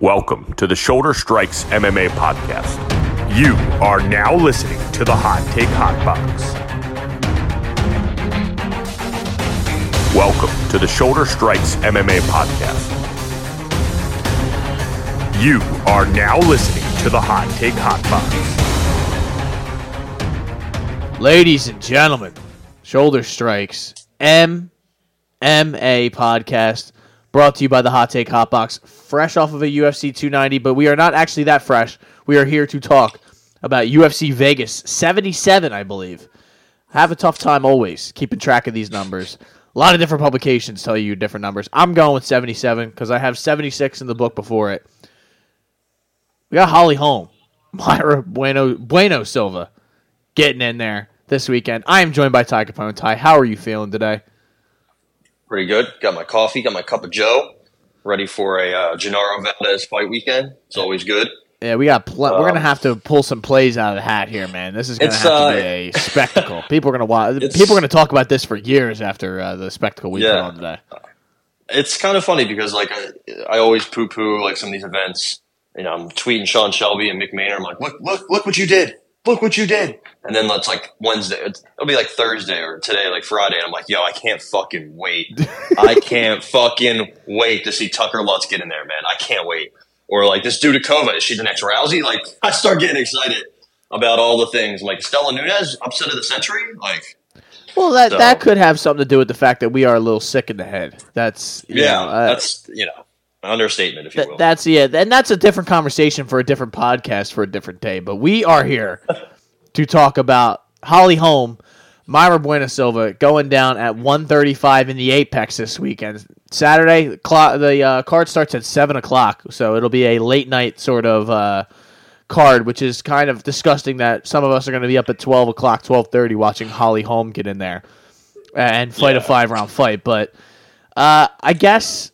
Welcome to the Shoulder Strikes MMA podcast. You are now listening to the Hot Take Hot Box. Welcome to the Shoulder Strikes MMA podcast. You are now listening to the Hot Take Hot Box. Ladies and gentlemen, Shoulder Strikes MMA podcast brought to you by the Hot Take Hot Box, fresh off of a UFC 290, but we are not actually that fresh. We are here to talk about UFC Vegas 77, I believe. I have a tough time always keeping track of these numbers. A lot of different publications tell you different numbers. I'm going with 77 because I have 76 in the book before it. We got Holly Holm, Mayra Bueno Bueno Silva getting in there this weekend. I am joined by Ty Capone. Ty, how are you feeling today? Pretty good. Got my coffee, got my cup of Joe, ready for a uh, Genaro Valdez fight weekend. It's always good. Yeah, we got. Pl- um, we're gonna have to pull some plays out of the hat here, man. This is gonna have uh, to be a spectacle. people are gonna watch. People are gonna talk about this for years after uh, the spectacle we yeah. put on today. It's kind of funny because like I, I always poo poo like some of these events. You know, I'm tweeting Sean Shelby and Mick Maynard. I'm like, look, look, look what you did look what you did. And then that's like Wednesday. It'll be like Thursday or today, like Friday. And I'm like, yo, I can't fucking wait. I can't fucking wait to see Tucker Lutz get in there, man. I can't wait. Or like this Dudakova, is she the next Rousey? Like I start getting excited about all the things. Like Stella Nunes, upset of the century. Like, well, that so. that could have something to do with the fact that we are a little sick in the head. That's yeah, know, uh, that's you know understatement, if you will. That's yeah, and that's a different conversation for a different podcast for a different day. But we are here to talk about Holly Holm, Mayra Bueno Silva going down at 135 in the Apex this weekend. Saturday, the uh, card starts at seven o'clock, so it'll be a late night sort of uh, card, which is kind of disgusting that some of us are going to be up at 12 o'clock, 12:30 watching Holly Holm get in there and fight yeah. a five round fight. But uh, I guess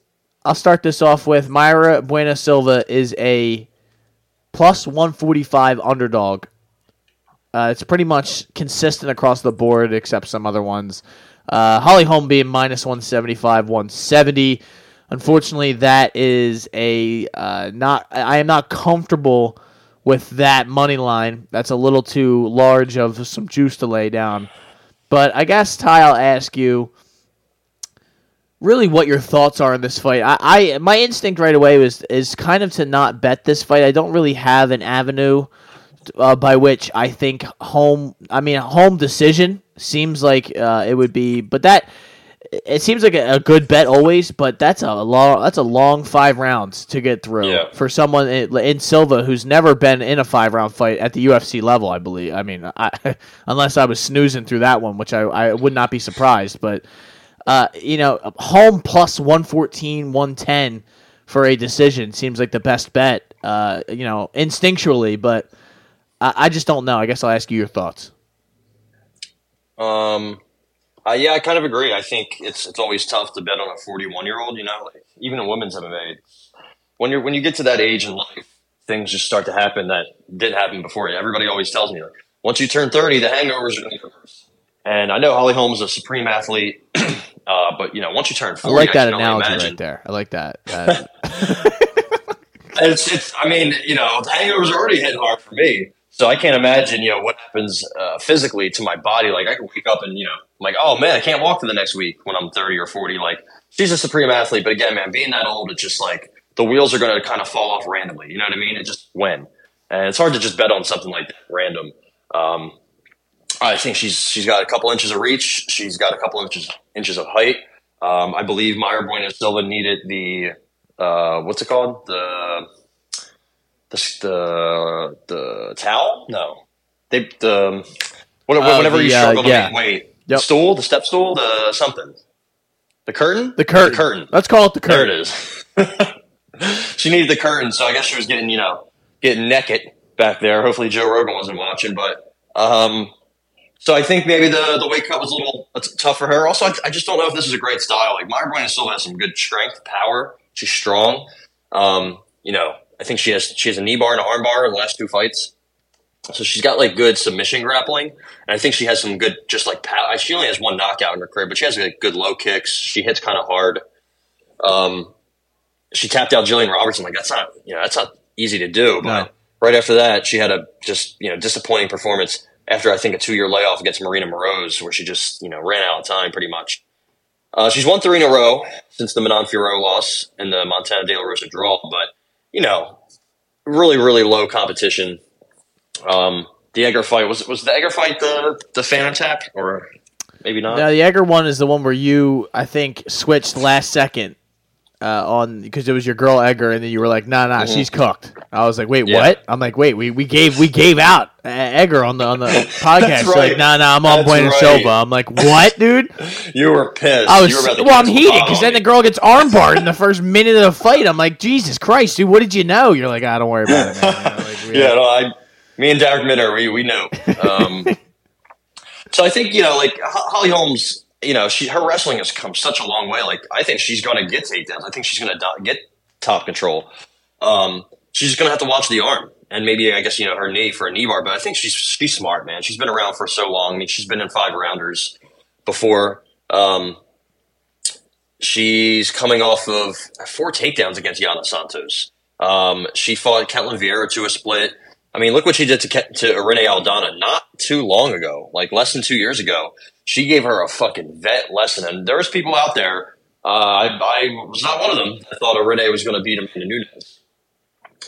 I'll start this off with Mayra Bueno Silva is a plus 145 underdog. Uh, it's pretty much consistent across the board, except some other ones. Uh, Holly Holm being minus 175, 170. Unfortunately, that is a uh, not. I am not comfortable with that money line. That's a little too large of some juice to lay down. But I guess Ty, I'll ask you really what your thoughts are on this fight. I, I my instinct right away was is kind of to not bet this fight. I don't really have an avenue uh, by which I think Holm. I mean, Holm decision seems like uh, it would be, but that it seems like a, a, good bet always. But that's a long that's a long five rounds to get through yeah. for someone in, in, Silva who's never been in a five round fight at the UFC level. I believe. I mean, I, unless I was snoozing through that one, which I I would not be surprised, but. Uh, you know, Holm plus 114, 110 for a decision seems like the best bet, uh, you know, instinctually, but I, I, just don't know. I guess I'll ask you your thoughts. Um, uh, yeah, I kind of agree. I think it's it's always tough to bet on a 41 year old. You know, like, even in women's MMA, when you're when you get to that age in life, things just start to happen that didn't happen before. Everybody always tells me like, once you turn 30, the hangovers are going to get worse. And I know Holly Holm is a supreme athlete. Uh, but you know, once you turn forty, I like that I analogy imagine, right there. I like that. it's, it's. I mean, you know, the hangovers are already hitting hard for me, so I can't imagine, you know, what happens uh, physically to my body. Like I can wake up and you know, I'm like, oh man, I can't walk for the next week when I'm thirty or forty. Like she's a supreme athlete, but again, man, being that old, it's just like the wheels are going to kind of fall off randomly. You know what I mean? It just when, and it's hard to just bet on something like that random. Um, I think she's she's got a couple inches of reach. She's got a couple inches inches of height. Um, I believe Mayra Bueno Silva needed the uh, what's it called the the the, the towel? No, they the whatever, uh, the, you struggle uh, yeah. to make weight. Yep. stool, the step stool, the something, the curtain, the curtain, the curtain. Let's call it the curtain. There it is. she needed the curtain, so I guess she was getting you know getting naked back there. Hopefully Joe Rogan wasn't watching, but um, so I think maybe the, the weight cut was a little tough for her. Also, I, I, just don't know if this is a great style. Like Mayra Bueno still has some good strength, power. She's strong. Um, you know, I think she has she has a knee bar and an arm bar in the last two fights. So she's got like good submission grappling, and I think she has some good just like power. She only has one knockout in her career, but she has like good low kicks. She hits kind of hard. Um, she tapped out Jillian Robertson. Like that's not you know that's not easy to do. But No. right after that, she had a just you know disappointing performance after I think a two year layoff against Marina Moroz, where she just you know ran out of time pretty much. Uh, she's won three in a row since the Manon Fiorot loss and the Montana De La Rosa draw, but you know, really really low competition. Um, the Egger fight was was the Egger fight the the fan attack or maybe not? Now the Egger one is the one where you, I think, switched last second uh, on because it was your girl Egger, and then you were like, "Nah, nah, she's cooked." I was like, "Wait, Mm-hmm. Yeah. what?" I'm like, "Wait, we, we gave we gave out uh, Egger on the on the podcast." Right. Like, nah, nah, I'm on That's Bueno right. Silva. I'm like, "What, dude?" You were pissed. I was well, I'm heated because then the girl gets armbarred in the first minute of the fight. I'm like, Jesus Christ, dude, what did you know? You're like, ah, don't worry about it, man. Like, yeah, no, I, me and Derek Minner, we we know. Um, so I think you know, like Holly Holmes, you know, she her wrestling has come such a long way. Like I think she's going to get takedowns. I think she's going to do- get top control. Um, she's just going to have to watch the arm and maybe I guess you know her knee for a knee bar. But I think she's she's smart, man. She's been around for so long. I mean, she's been in five rounders before. Um, she's coming off of four takedowns against Yana Santos. Um, she fought Ketlin Vieira to a split. I mean, look what she did to to Renee Aldana not too long ago, like less than two years ago. She gave her a fucking vet lesson, and there's people out there. Uh, I, I was not one of them. I thought Renee was going to beat Amanda Nunes,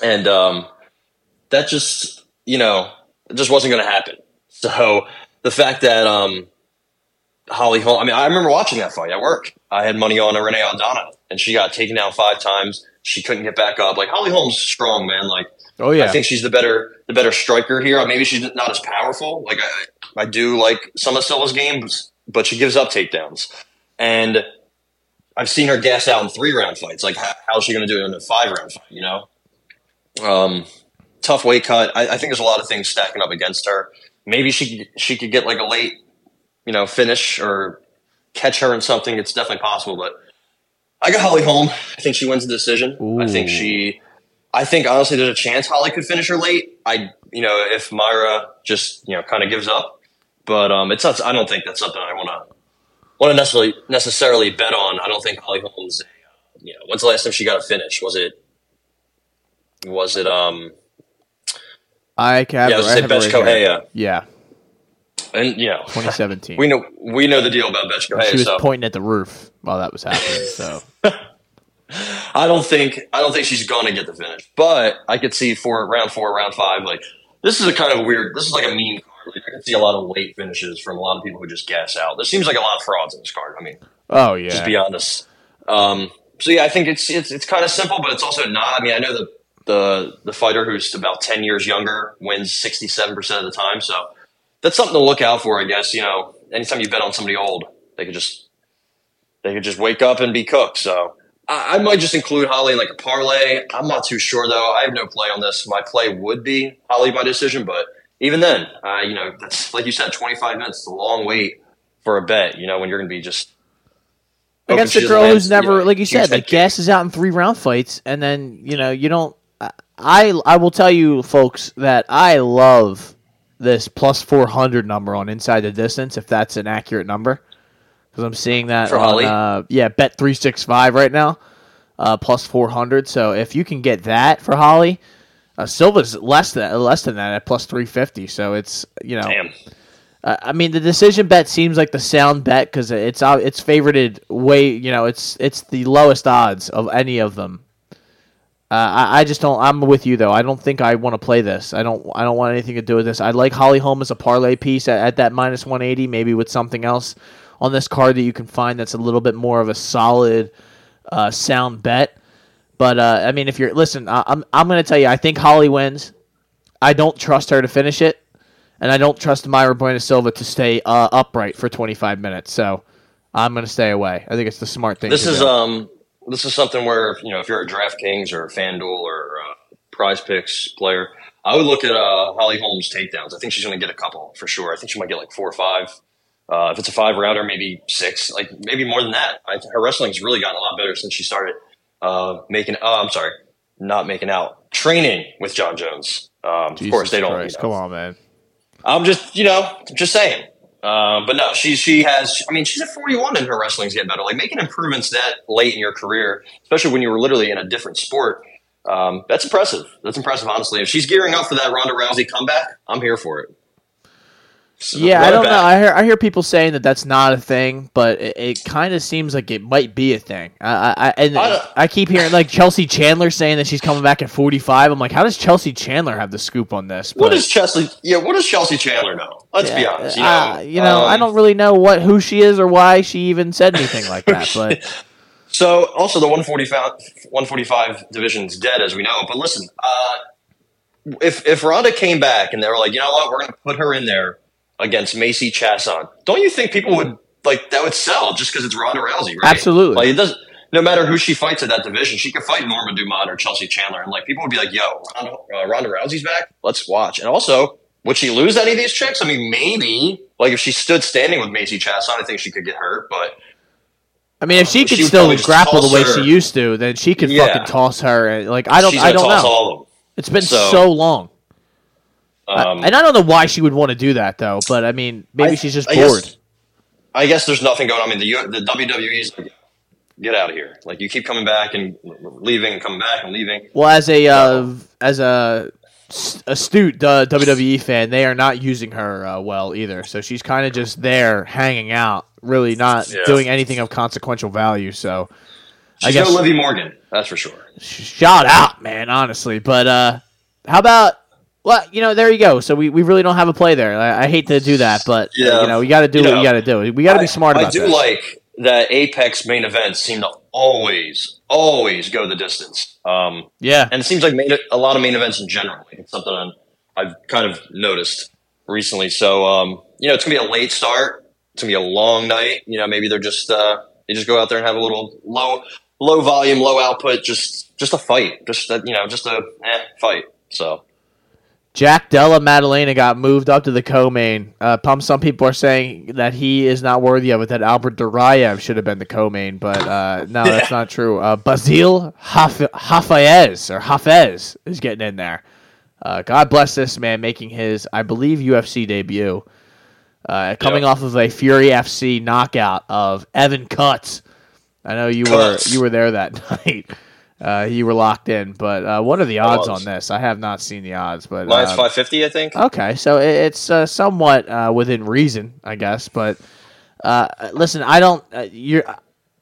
and um, that just you know it just wasn't going to happen. So the fact that um, Holly Holm. I mean, I remember watching that fight at work. I had money on Renee Aldana, and she got taken down five times. She couldn't get back up. Like Holly Holm's strong, man. Like Oh yeah. I think she's the better the better striker here. Maybe she's not as powerful. Like I, I do like some of Silla's games, but she gives up takedowns. And I've seen her gas out in three round fights. Like how, how's she going to do it in a five round fight? You know, um, tough weight cut. I, I think there's a lot of things stacking up against her. Maybe she could- she could get like a late, you know, finish or catch her in something. It's definitely possible, but. I got Holly Holm. I think she wins the decision. I think she I think honestly, there's a chance Holly could finish her late. I, you know, if Mayra just you know kind of gives up, but um, it's not. I don't think that's something I want to want to necessarily necessarily bet on. I don't think Holly Holmes. You know, when's the last time she got a finish? Was it? Was it? Um, I can. yeah, I was say Bethe. Correia, Yeah, and you know, 2017. we know we know the deal about Bethe she was So pointing at the roof while that was happening. So I don't think I don't think she's going to get the finish, but I could see for round four, round five, like this is a kind of weird. This is like a mean card. Like, I can see a lot of late finishes from a lot of people who just gas out. There seems like a lot of frauds in this card. I mean, oh yeah. just be honest. Um, so yeah, I think it's it's it's kind of simple, but it's also not. I mean, I know the the the fighter who's about ten years younger wins sixty seven percent of the time, so that's something to look out for. I guess you know, anytime you bet on somebody old, they could just they could just wake up and be cooked. So I, I might just include Holly in like a parlay. I'm not too sure though. I have no play on this. My play would be Holly by decision, but even then, uh, you know, that's like you said, 25 minutes. It's a long wait for a bet. You know, when you're going to be just against she a girl who's never, you know, like you said, like gasses out in three round fights, and then you know you don't. I I will tell you, folks, that I love this plus four hundred number on inside the distance, if that's an accurate number, because I'm seeing that For on uh, yeah bet three six five right now, uh, plus four hundred. So if you can get that for Holly. Uh, Silva's less than less than that at plus three fifty, so it's you know Damn. uh, I mean, the decision bet seems like the sound bet because it's uh, it's favorited way. You know, it's it's the lowest odds of any of them. Uh, I, I just don't. I'm with you though. I don't think I want to play this. I don't. I don't want anything to do with this. I like Holly Holm as a parlay piece at, at that minus 180, maybe with something else on this card that you can find that's a little bit more of a solid uh, sound bet. But uh, I mean, if you're listen, I, I'm I'm going to tell you, I think Holly wins. I don't trust her to finish it, and I don't trust Mayra Bueno Silva to stay uh, upright for 25 minutes. So I'm going to stay away. I think it's the smart thing. This is do. um this is something where you know if you're a DraftKings or a FanDuel or uh, Prize Picks player, I would look at uh, Holly Holm's takedowns. I think she's going to get a couple for sure. I think she might get like four or five. Uh, if it's a five rounder, maybe six, like maybe more than that. I, her wrestling's really gotten a lot better since she started uh, making. Oh, I'm sorry, not making out, training with Jon Jones. Um, of course, they don't. Christ, you know, Come on, man. I'm just, you know, just saying. Um, but no, she she has. I mean, she's at 41 and her wrestling's getting better. Like making improvements that late in your career, especially when you were literally in a different sport. Um, that's impressive. That's impressive, honestly. If she's gearing up for that Ronda Rousey comeback, I'm here for it. So yeah, I don't back. know. I hear I hear people saying that that's not a thing, but it, it kind of seems like it might be a thing. I, I and I, I, keep hearing like Chelsea Chandler saying that she's coming back at 45. I'm like, how does Chelsea Chandler have the scoop on this? But, what does Chelsea? Yeah, what does Chelsea Chandler know? Let's yeah, be honest. You know, uh, you know um, I don't really know what who she is or why she even said anything like that. But so also the 145 145 division's dead as we know. But listen, uh, if if Ronda came back and they were like, you know what, we're going to put her in there against Macy Chiasson. Don't you think people would like that would sell just because it's Ronda Rousey, right? Absolutely. Like it doesn't. No matter who she fights in that division, she could fight Norma Dumont or Chelsea Chandler, and like people would be like, "Yo, Ronda, uh, Ronda Rousey's back. Let's watch." And also, would she lose any of these chicks? I mean, maybe. Like if she stood standing with Macy Chiasson, I think she could get hurt. But I mean, if she could she still grapple the way her. she used to, then she could yeah. fucking toss her. Like I don't, I don't know. It's been so, so long. Um, and I don't know why she would want to do that though, but I mean, maybe I, she's just I bored. Guess, I guess there's nothing going on. I mean, the the WWE's like, get out of here. Like you keep coming back and leaving and coming back and leaving. Well, as a uh, as a astute uh, WWE fan, they are not using her uh, well either. So she's kind of just there hanging out, really not yeah. doing anything of consequential value. So she's I guess no Livy Morgan, that's for sure. Shout out, man, honestly. But uh, how about well, you know, there you go. So we, we really don't have a play there. I, I hate to do that, but yeah. you know, we got to do you what know, we got to do. We got to be smart about I do this. like that Apex main events seem to always, always go the distance. Um, yeah, and it seems like main, a lot of main events in general. It's something I've kind of noticed recently. So um, you know, it's gonna be a late start. It's gonna be a long night. You know, maybe they're just uh, they just go out there and have a little low low volume, low output, just just a fight, just a, you know, just a eh, fight. So Jack Della Maddalena got moved up to the co-main. Uh, some people are saying that he is not worthy of it. That Albert Duraev should have been the co-main, but uh, no, that's not true. Uh, Bassil Haf- Hafez or Hafez is getting in there. Uh, God bless this man making his, I believe, UFC debut. Uh, coming yep. off of a Fury FC knockout of Evan Cutts. I know you Cutts. were you were there that night uh, you were locked in. But uh, what are the odds on this? I have not seen the odds, but mine's uh, five fifty, I think. Okay, so it's uh, somewhat uh, within reason, I guess. But uh, listen, I don't. you're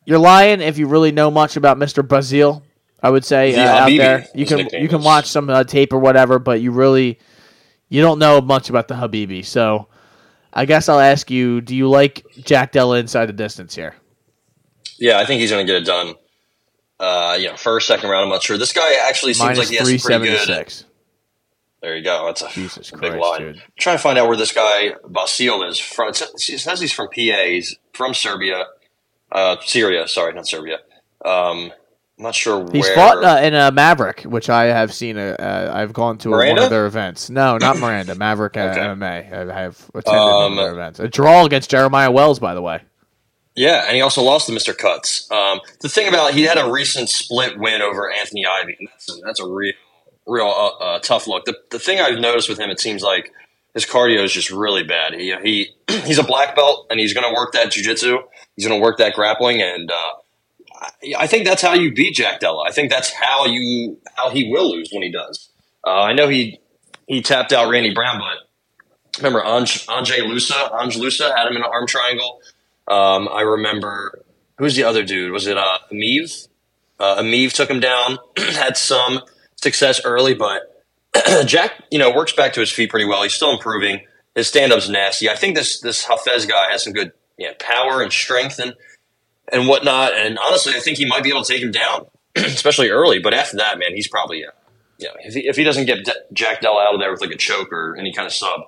you're lying if you really know much about Mister Bassil. I would say out there, you can you can watch some tape or whatever, but you really you don't know much about the Habibi. So I guess I'll ask you: Do you like Jack Della inside the distance here? Yeah, I think he's going to get it done uh, you know, first, second round. I'm not sure. This guy actually seems Minus like he has pretty good. There you go. That's a, Jesus a big Christ, line. Dude. I'm trying to find out where this guy Bassil is from. It says he's from PA. He's from Serbia, uh, Syria. Sorry, not Serbia. Um, I'm not sure. Where He's where. fought uh, in a Maverick, which I have seen. Uh, uh I've gone to one of their events. No, not Miranda. Maverick uh, okay. MMA. I have attended um, their events. A draw against Jeremiah Wells, by the way. Yeah, and he also lost to Mr. Cutts. Um, the thing about he had a recent split win over Anthony Ivy, and that's a, that's a real, real uh, uh, tough look. The, the thing I've noticed with him, it seems like his cardio is just really bad. He he he's a black belt, and he's going to work that jujitsu. He's going to work that grappling, and uh, I, think that's how you beat Jack Della. I think that's how you how he will lose when he does. Uh, I know he he tapped out Randy Brown, but remember Anj, Ange Loosa, Ange Loosa had him in an arm triangle. Um, I remember who's the other dude? Was it uh, Amiv? Uh, Amiv took him down, had some success early, but Jack, you know, works back to his feet pretty well. He's still improving. His stand up's nasty. I think this this Hafez guy has some good yeah, power and strength and and whatnot. And honestly, I think he might be able to take him down, especially early. But after that, man, he's probably uh, you know, if he, if he doesn't get De- Jack Dell out of there with like a choke or any kind of sub,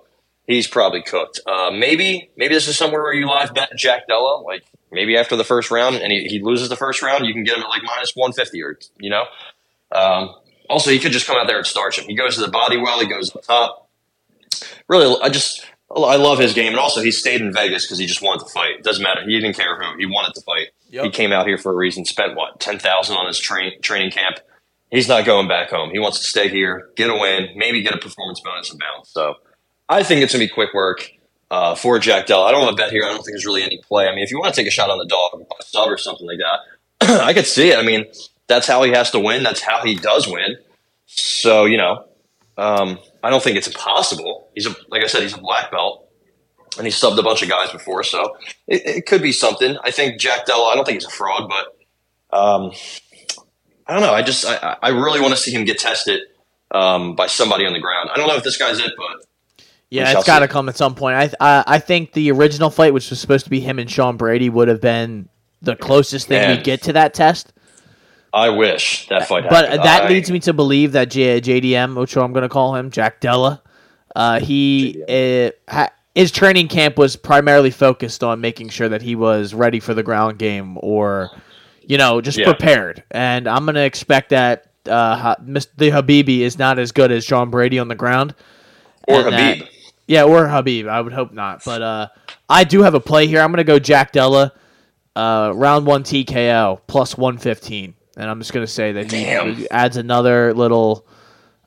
he's probably cooked. Uh, maybe maybe this is somewhere where you live bet Jack Della, like maybe after the first round and he, he loses the first round, you can get him at like minus one fifty or you know. Um, also, he could just come out there and starch him. He goes to the body well. He goes up top. Really, I just I love his game, and also he stayed in Vegas because he just wanted to fight. It doesn't matter. He didn't care who. He wanted to fight. Yep. He came out here for a reason. Spent what ten thousand on his train training camp. He's not going back home. He wants to stay here, get a win, maybe get a performance bonus and bounce. So I think it's gonna be quick work. uh, for Jack Dell. I don't have a bet here. I don't think there's really any play. I mean, if you want to take a shot on the dog, a sub or something like that, I could see it. I mean, that's how he has to win. That's how he does win. So you know, um, I don't think it's impossible. He's a like I said, he's a black belt, and he's subbed a bunch of guys before, so it, it could be something. I think Jack Dell. I don't think he's a fraud, but um, I don't know. I just I, I really want to see him get tested um, by somebody on the ground. I don't know if this guy's it, but yeah, it's got to come at some point. I, I I think the original fight, which was supposed to be him and Sean Brady, would have been the closest thing we get to that test. I wish that fight. But happened. that I, leads me to believe that J, JDM, which I'm going to call him, Jack Della, uh, he uh, ha, his training camp was primarily focused on making sure that he was ready for the ground game or, you know, just yeah. prepared. And I'm going to expect that uh, the Habibi is not as good as John Brady on the ground. Or Habib. That, yeah, or Habib. I would hope not. But uh, I do have a play here. I'm going to go Jack Della, uh, round one TKO, plus 115 and I'm just gonna say that he Damn. adds another little,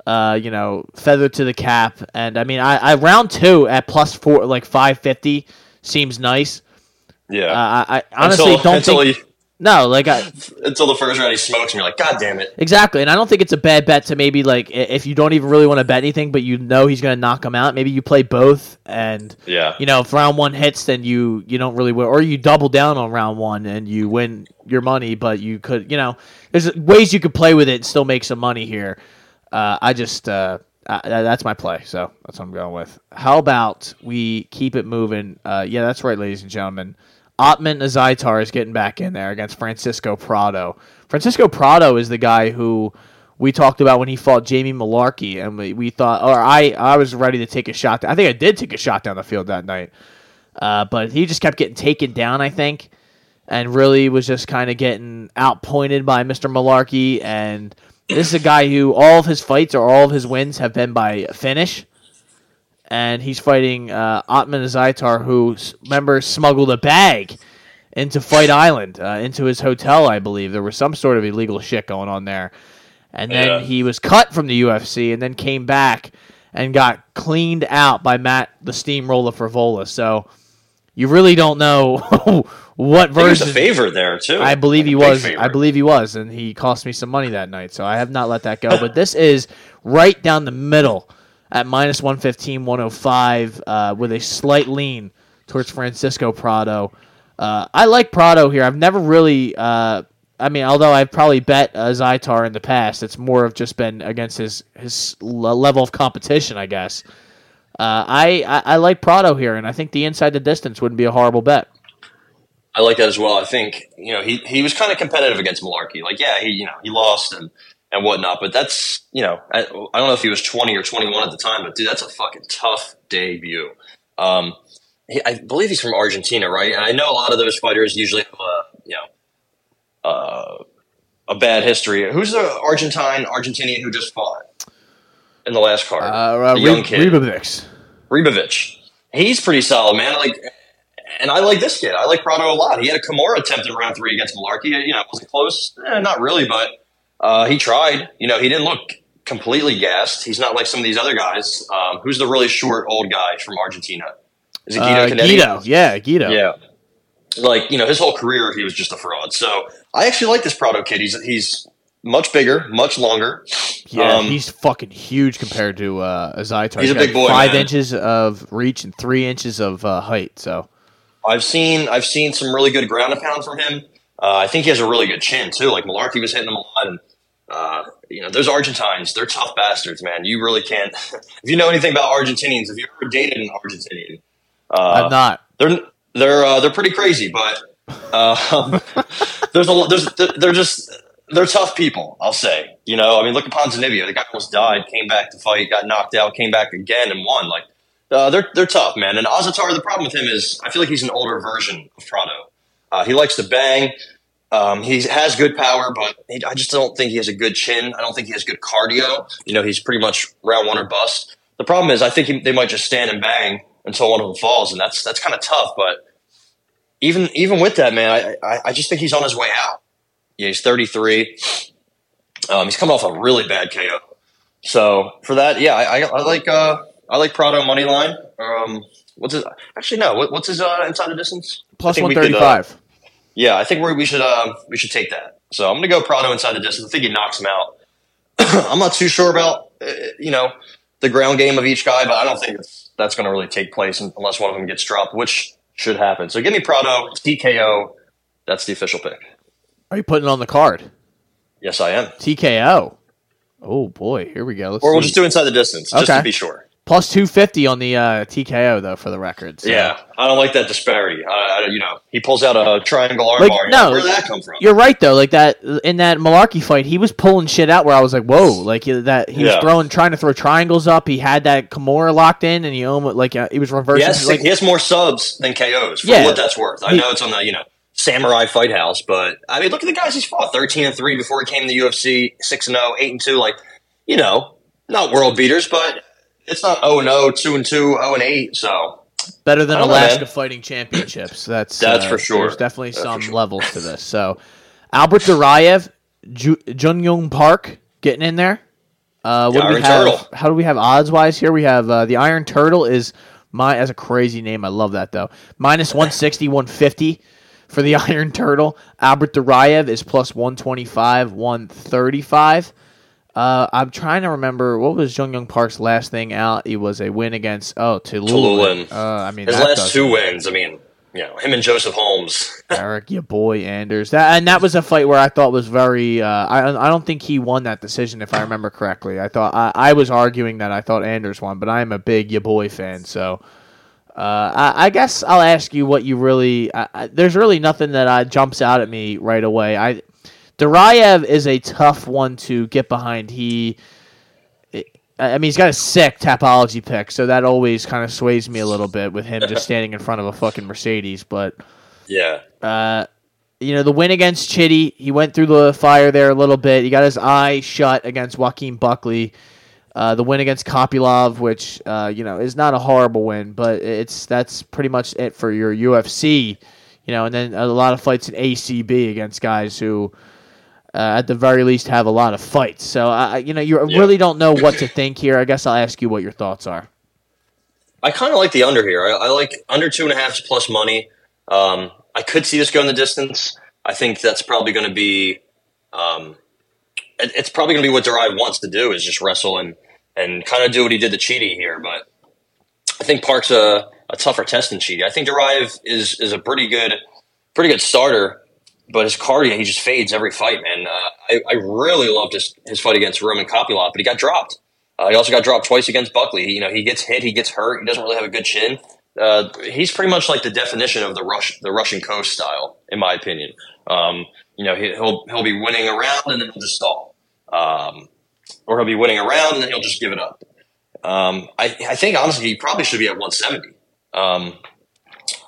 uh, you know, feather to the cap. And I mean, I, I round two at plus four, like five fifty, seems nice. Yeah, uh, I, I, honestly until, don't until think. He, no, like I, until the first round he smokes, and you're like, God damn it! Exactly, and I don't think it's a bad bet to maybe like if you don't even really want to bet anything, but you know he's going to knock him out. Maybe you play both, and yeah, you know if round one hits, then you you don't really win, or you double down on round one and you win your money, but you could, you know, there's ways you could play with it and still make some money here. Uh, I just uh, I, that's my play, so that's what I'm going with. How about we keep it moving? Uh, yeah, that's right, ladies and gentlemen. Ottman Azaitar is getting back in there against Francisco Prado. Francisco Prado is the guy who we talked about when he fought Jamie Mullarkey, and we, we thought, or I, I was ready to take a shot. I think I did take a shot down the field that night, uh, but he just kept getting taken down. I think, and really was just kind of getting outpointed by Mr. Mullarkey. And this is a guy who all of his fights or all of his wins have been by finish and he's fighting uh, Ottman Zaitar, who remember smuggled a bag into Fight Island, uh, into his hotel, I believe. There was some sort of illegal shit going on there, and then yeah. he was cut from the UFC, and then came back and got cleaned out by Matt the Steamroller Frevola. So you really don't know what version. He was a favor there too. I believe like he was. I believe he was, and he cost me some money that night. So I have not let that go. but this is right down the middle at minus 115, 105 uh, with a slight lean towards Francisco Prado. Uh, I like Prado here. I've never really, uh, I mean, although I've probably bet uh, Zaitar in the past, it's more of just been against his his level of competition, I guess. Uh, I, I, I like Prado here, and I think the inside the distance wouldn't be a horrible bet. I like that as well. I think you know he he was kind of competitive against Mullarkey. Like, yeah, he you know he lost and and whatnot. But that's, you know, I, I, don't know if he was 20 or 21 at the time, but dude, that's a fucking tough debut. Um, he, I believe he's from Argentina, right? And I know a lot of those fighters usually have a, you know, uh, a bad history. Who's the Argentine, Argentinian who just fought in the last card? Uh, the young kid. Ribovics. Ribovic. He's pretty solid, man. Like, and I like this kid. I like Prado a lot. He had a Kimura attempt in round three against Mullarkey. You know, it was it close? Eh, not really, but uh, he tried. You know, he didn't look completely gassed. He's not like some of these other guys. Um, who's the really short old guy from Argentina? Is it Guido uh, Guido, yeah, Guido. Yeah. Like, you know, his whole career he was just a fraud. So I actually like this Prado kid. He's he's much bigger, much longer. Yeah, um, he's fucking huge compared to uh, Azaitar. He's, he's a big boy. Five man. inches of reach and three inches of uh, height. So I've seen I've seen some really good ground and pound from him. Uh, I think he has a really good chin too. Like Mullarkey was hitting him a lot, and uh, you know, those Argentines, they're tough bastards, man. You really can't. if you know anything about Argentinians, have you ever dated an Argentinian? Uh, I've not. They're they're uh, they're pretty crazy, but uh, there's a lot, there's they're just they're tough people. I'll say. You know, I mean, look at Ponzinibbio. The guy almost died, came back to fight, got knocked out, came back again and won. Like uh, they're they're tough, man. And Azaitar, the problem with him is I feel like he's an older version of Prado. Uh, he likes to bang. Um, he has good power, but he, I just don't think he has a good chin. I don't think he has good cardio. You know, he's pretty much round one or bust. The problem is, I think he, they might just stand and bang until one of them falls, and that's that's kind of tough. But even even with that, man, I, I, I just think he's on his way out. Yeah, he's 33. Um, he's coming off a really bad KO. So for that, yeah, I, I, I like uh, I like Prado money line. Um, what's his? Actually, no. What, what's his uh, inside the distance? Plus think one thirty uh, five. Yeah, I think we we should um, we should take that. So I'm going to go Prado inside the distance. I think he knocks him out. I'm not too sure about uh, you know the ground game of each guy, but I don't think it's, that's going to really take place unless one of them gets dropped, which should happen. So give me Prado TKO. That's the official pick. Are you putting it on the card? Yes, I am. TKO. Oh boy, here we go. Let's Or we'll see. just do inside the distance, just Okay. to be sure. Plus two fifty on the uh, TKO though for the record. so- Yeah, I don't like that disparity. I, you know, he pulls out a triangle armbar. Like, no, where did that come from? You're right though. Like that in that Mullarkey fight, he was pulling shit out where I was like, "Whoa!" Like that he was Yeah. throwing, trying to throw triangles up. He had that Kimura locked in, and he almost like uh, he was reversing. has, like, he has more subs than KOs for Yeah. what that's worth. I He- know it's on the you know Samurai Fight House, but I mean, look at the guys he's fought: thirteen and three before he came to the UFC, six and 0, 8 and two. Like, you know, not world beaters, but it's not 0 and 0, 2 and 2, 0 and eight. So better than don't know, Alaska. Fighting Championships. That's That's uh, for sure. There's definitely That's some sure. levels to this. So, Albert Duraev, Ju- Jun Park getting in there. Uh, what The do we have? Turtle. How do we have odds wise here? We have uh, the Iron Turtle is my as a crazy name. I love that though. Minus 160, 150 for the Iron Turtle. Albert Duraev is plus 125, 135. Uh, I'm trying to remember what was Jun Yong Park's last thing out. It was a win against oh Tiuliulin. Tiuliulin. Uh, I mean his last two wins. I mean, you know, him and Joseph Holmes. Eric, your boy Anders. That and that was a fight where I thought was very. Uh, I I don't think he won that decision if I remember correctly. I thought I, I was arguing that I thought Anders won, but I am a big your boy fan, so. Uh, I, I guess I'll ask you what you really. I, I, there's really nothing that uh, jumps out at me right away. I, Duraev is a tough one to get behind. He, I mean, he's got a sick topology pick, so that always kind of sways me a little bit with him just standing in front of a fucking Mercedes. But yeah, uh, you know, the win against Chidi, he went through the fire there a little bit. He got his eye shut against Joaquin Buckley. Uh, the win against Kopylov, which uh, you know is not a horrible win, but it's that's pretty much it for your UFC. You know, and then a lot of fights in ACB against guys who, at the very least, have a lot of fights. So, you know, you Yeah. really don't know what to think here. I guess I'll ask you what your thoughts are. I kind of like the under here. I, I like under two and a half plus money. Um, I could see this go in the distance. I think that's probably going to be. Um, it, it's probably going to be what Duraev wants to do is just wrestle and and kind of do what he did to Chidi here. But I think Park's a, a tougher test than Chidi. I think Duraev is is a pretty good pretty good starter, but his cardio he just fades every fight, man. Uh, I, I really loved his his fight against Roman Kopylov, but he got dropped. Uh, he also got dropped twice against Buckley. He, you know, he gets hit, he gets hurt. He doesn't really have a good chin. Uh, he's pretty much like the definition of the rush, the Russian coast style, in my opinion. Um, you know, he, he'll he'll be winning around and then he'll just stall, um, or he'll be winning around and then he'll just give it up. Um, I, I think honestly he probably should be at 170. Um,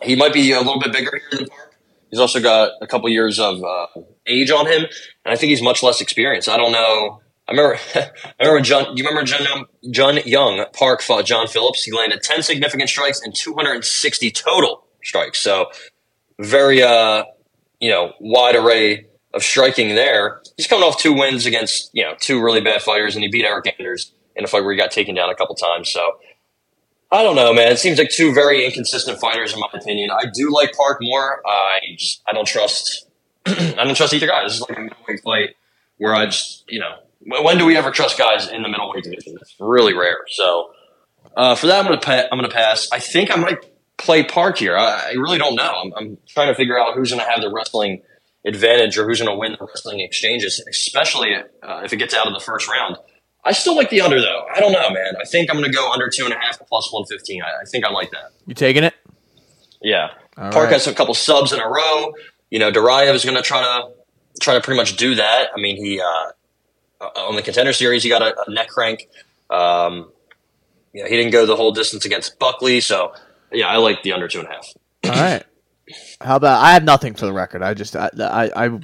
he might be a little bit bigger here than Park. He's also got a couple years of uh, age on him, and I think he's much less experienced. I don't know. I remember, I remember John. You remember John, John Young Park fought John Phillips. He landed ten significant strikes and two hundred and sixty total strikes. So very, uh, you know, wide array of striking there. He's coming off two wins against you know two really bad fighters, and he beat Eryk Anders in a fight where he got taken down a couple times. So I don't know, man. It seems like two very inconsistent fighters, in my opinion. I do like Park more. I just I don't trust I don't trust either guy. This is like a middleweight fight where I just you know when do we ever trust guys in the middleweight division? It's really rare. So uh, for that, I'm gonna pa- I'm gonna pass. I think I might play Park here. I, I really don't know. I'm, I'm trying to figure out who's gonna have the wrestling advantage or who's gonna win the wrestling exchanges, especially uh, if it gets out of the first round. I still like the under though. I don't know, man. I think I'm going to go under two and a half plus one fifteen. I, I think I like that. You taking it? Yeah, All Park right. has a couple subs in a row. You know, Duraev is going to try to try to pretty much do that. I mean, he uh, uh, on the contender series he got a, a neck crank. Um, yeah, he didn't go the whole distance against Buckley, so yeah, I like the under two and a half. All right. How about I have nothing for the record. I just I I, I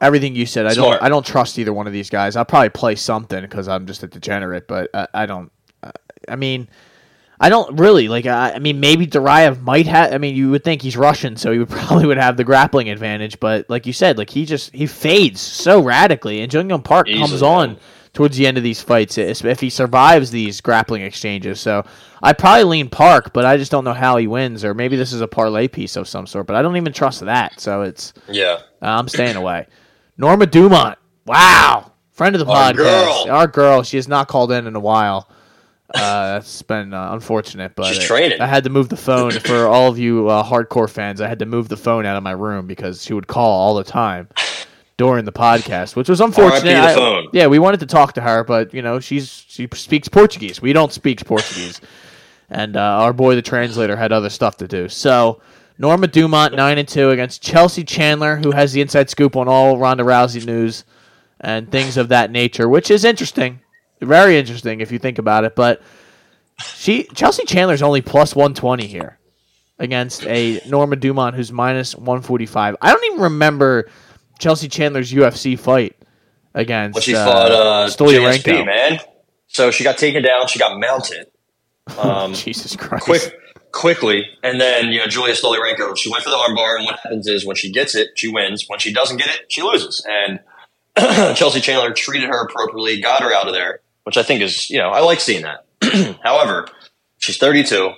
everything you said. I Smart. don't I don't trust either one of these guys. I'll probably play something because I'm just a degenerate. But I, I don't. uh, I mean, I don't really like. I, I mean, maybe Duraev might have. I mean, you would think he's Russian, so he would probably would have the grappling advantage. But like you said, like he just he fades so radically, and Jun Yong Park comes on man. towards the end of these fights if if he survives these grappling exchanges. So I probably lean Park, but I just don't know how he wins, or maybe this is a parlay piece of some sort. But I don't even trust that. So it's Yeah. uh, I'm staying away. Norma Dumont, wow, friend of the Our podcast, girl. our girl. She has not called in in a while. Uh, that's been uh, unfortunate, but She's it- training. I had to move the phone for all of you uh, hardcore fans. I had to move the phone out of my room because she would call all the time during the podcast, which was unfortunate. I- yeah, we wanted to talk to her, but you know she's she speaks Portuguese. We don't speak Portuguese, and uh, our boy the translator had other stuff to do. So Norma Dumont nine and two against Chelsea Chandler, who has the inside scoop on all Ronda Rousey news and things of that nature, which is interesting, very interesting if you think about it. But she Chelsea Chandler's only plus one twenty here against a Norma Dumont who's minus one forty five. I don't even remember Chelsea Chandler's UFC fight against When she uh, fought uh. JSP, man. So she got taken down. She got mounted. Um, Jesus Christ! quick, quickly, and then you know Julia Stoliarenko. She went for the armbar, and what happens is when she gets it, she wins. When she doesn't get it, she loses. And Chelsea Chandler treated her appropriately, got her out of there, which I think is you know I like seeing that. However, she's 32.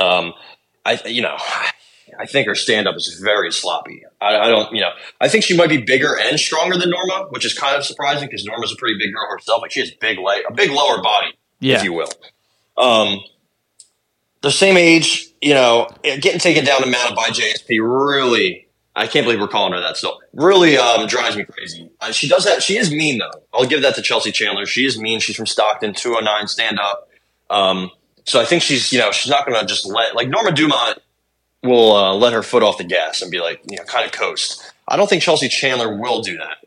Um, I you know I think her stand up is very sloppy. I, I don't you know I think she might be bigger and stronger than Norma, which is kind of surprising because Norma's a pretty big girl herself. Like she has big leg, a big lower body, Yeah. if you will. Um, the same age, you know, getting taken down and mounted by JSP really, I can't believe we're calling her that still. Really um, drives me crazy. Uh, she does that. She is mean though. I'll give that to Chelsea Chandler. She is mean. She's from Stockton, 209 stand up. Um, so I think she's, you know, she's not going to just let, like Norma Dumont will uh, let her foot off the gas and be like, you know, kind of coast. I don't think Chelsea Chandler will do that.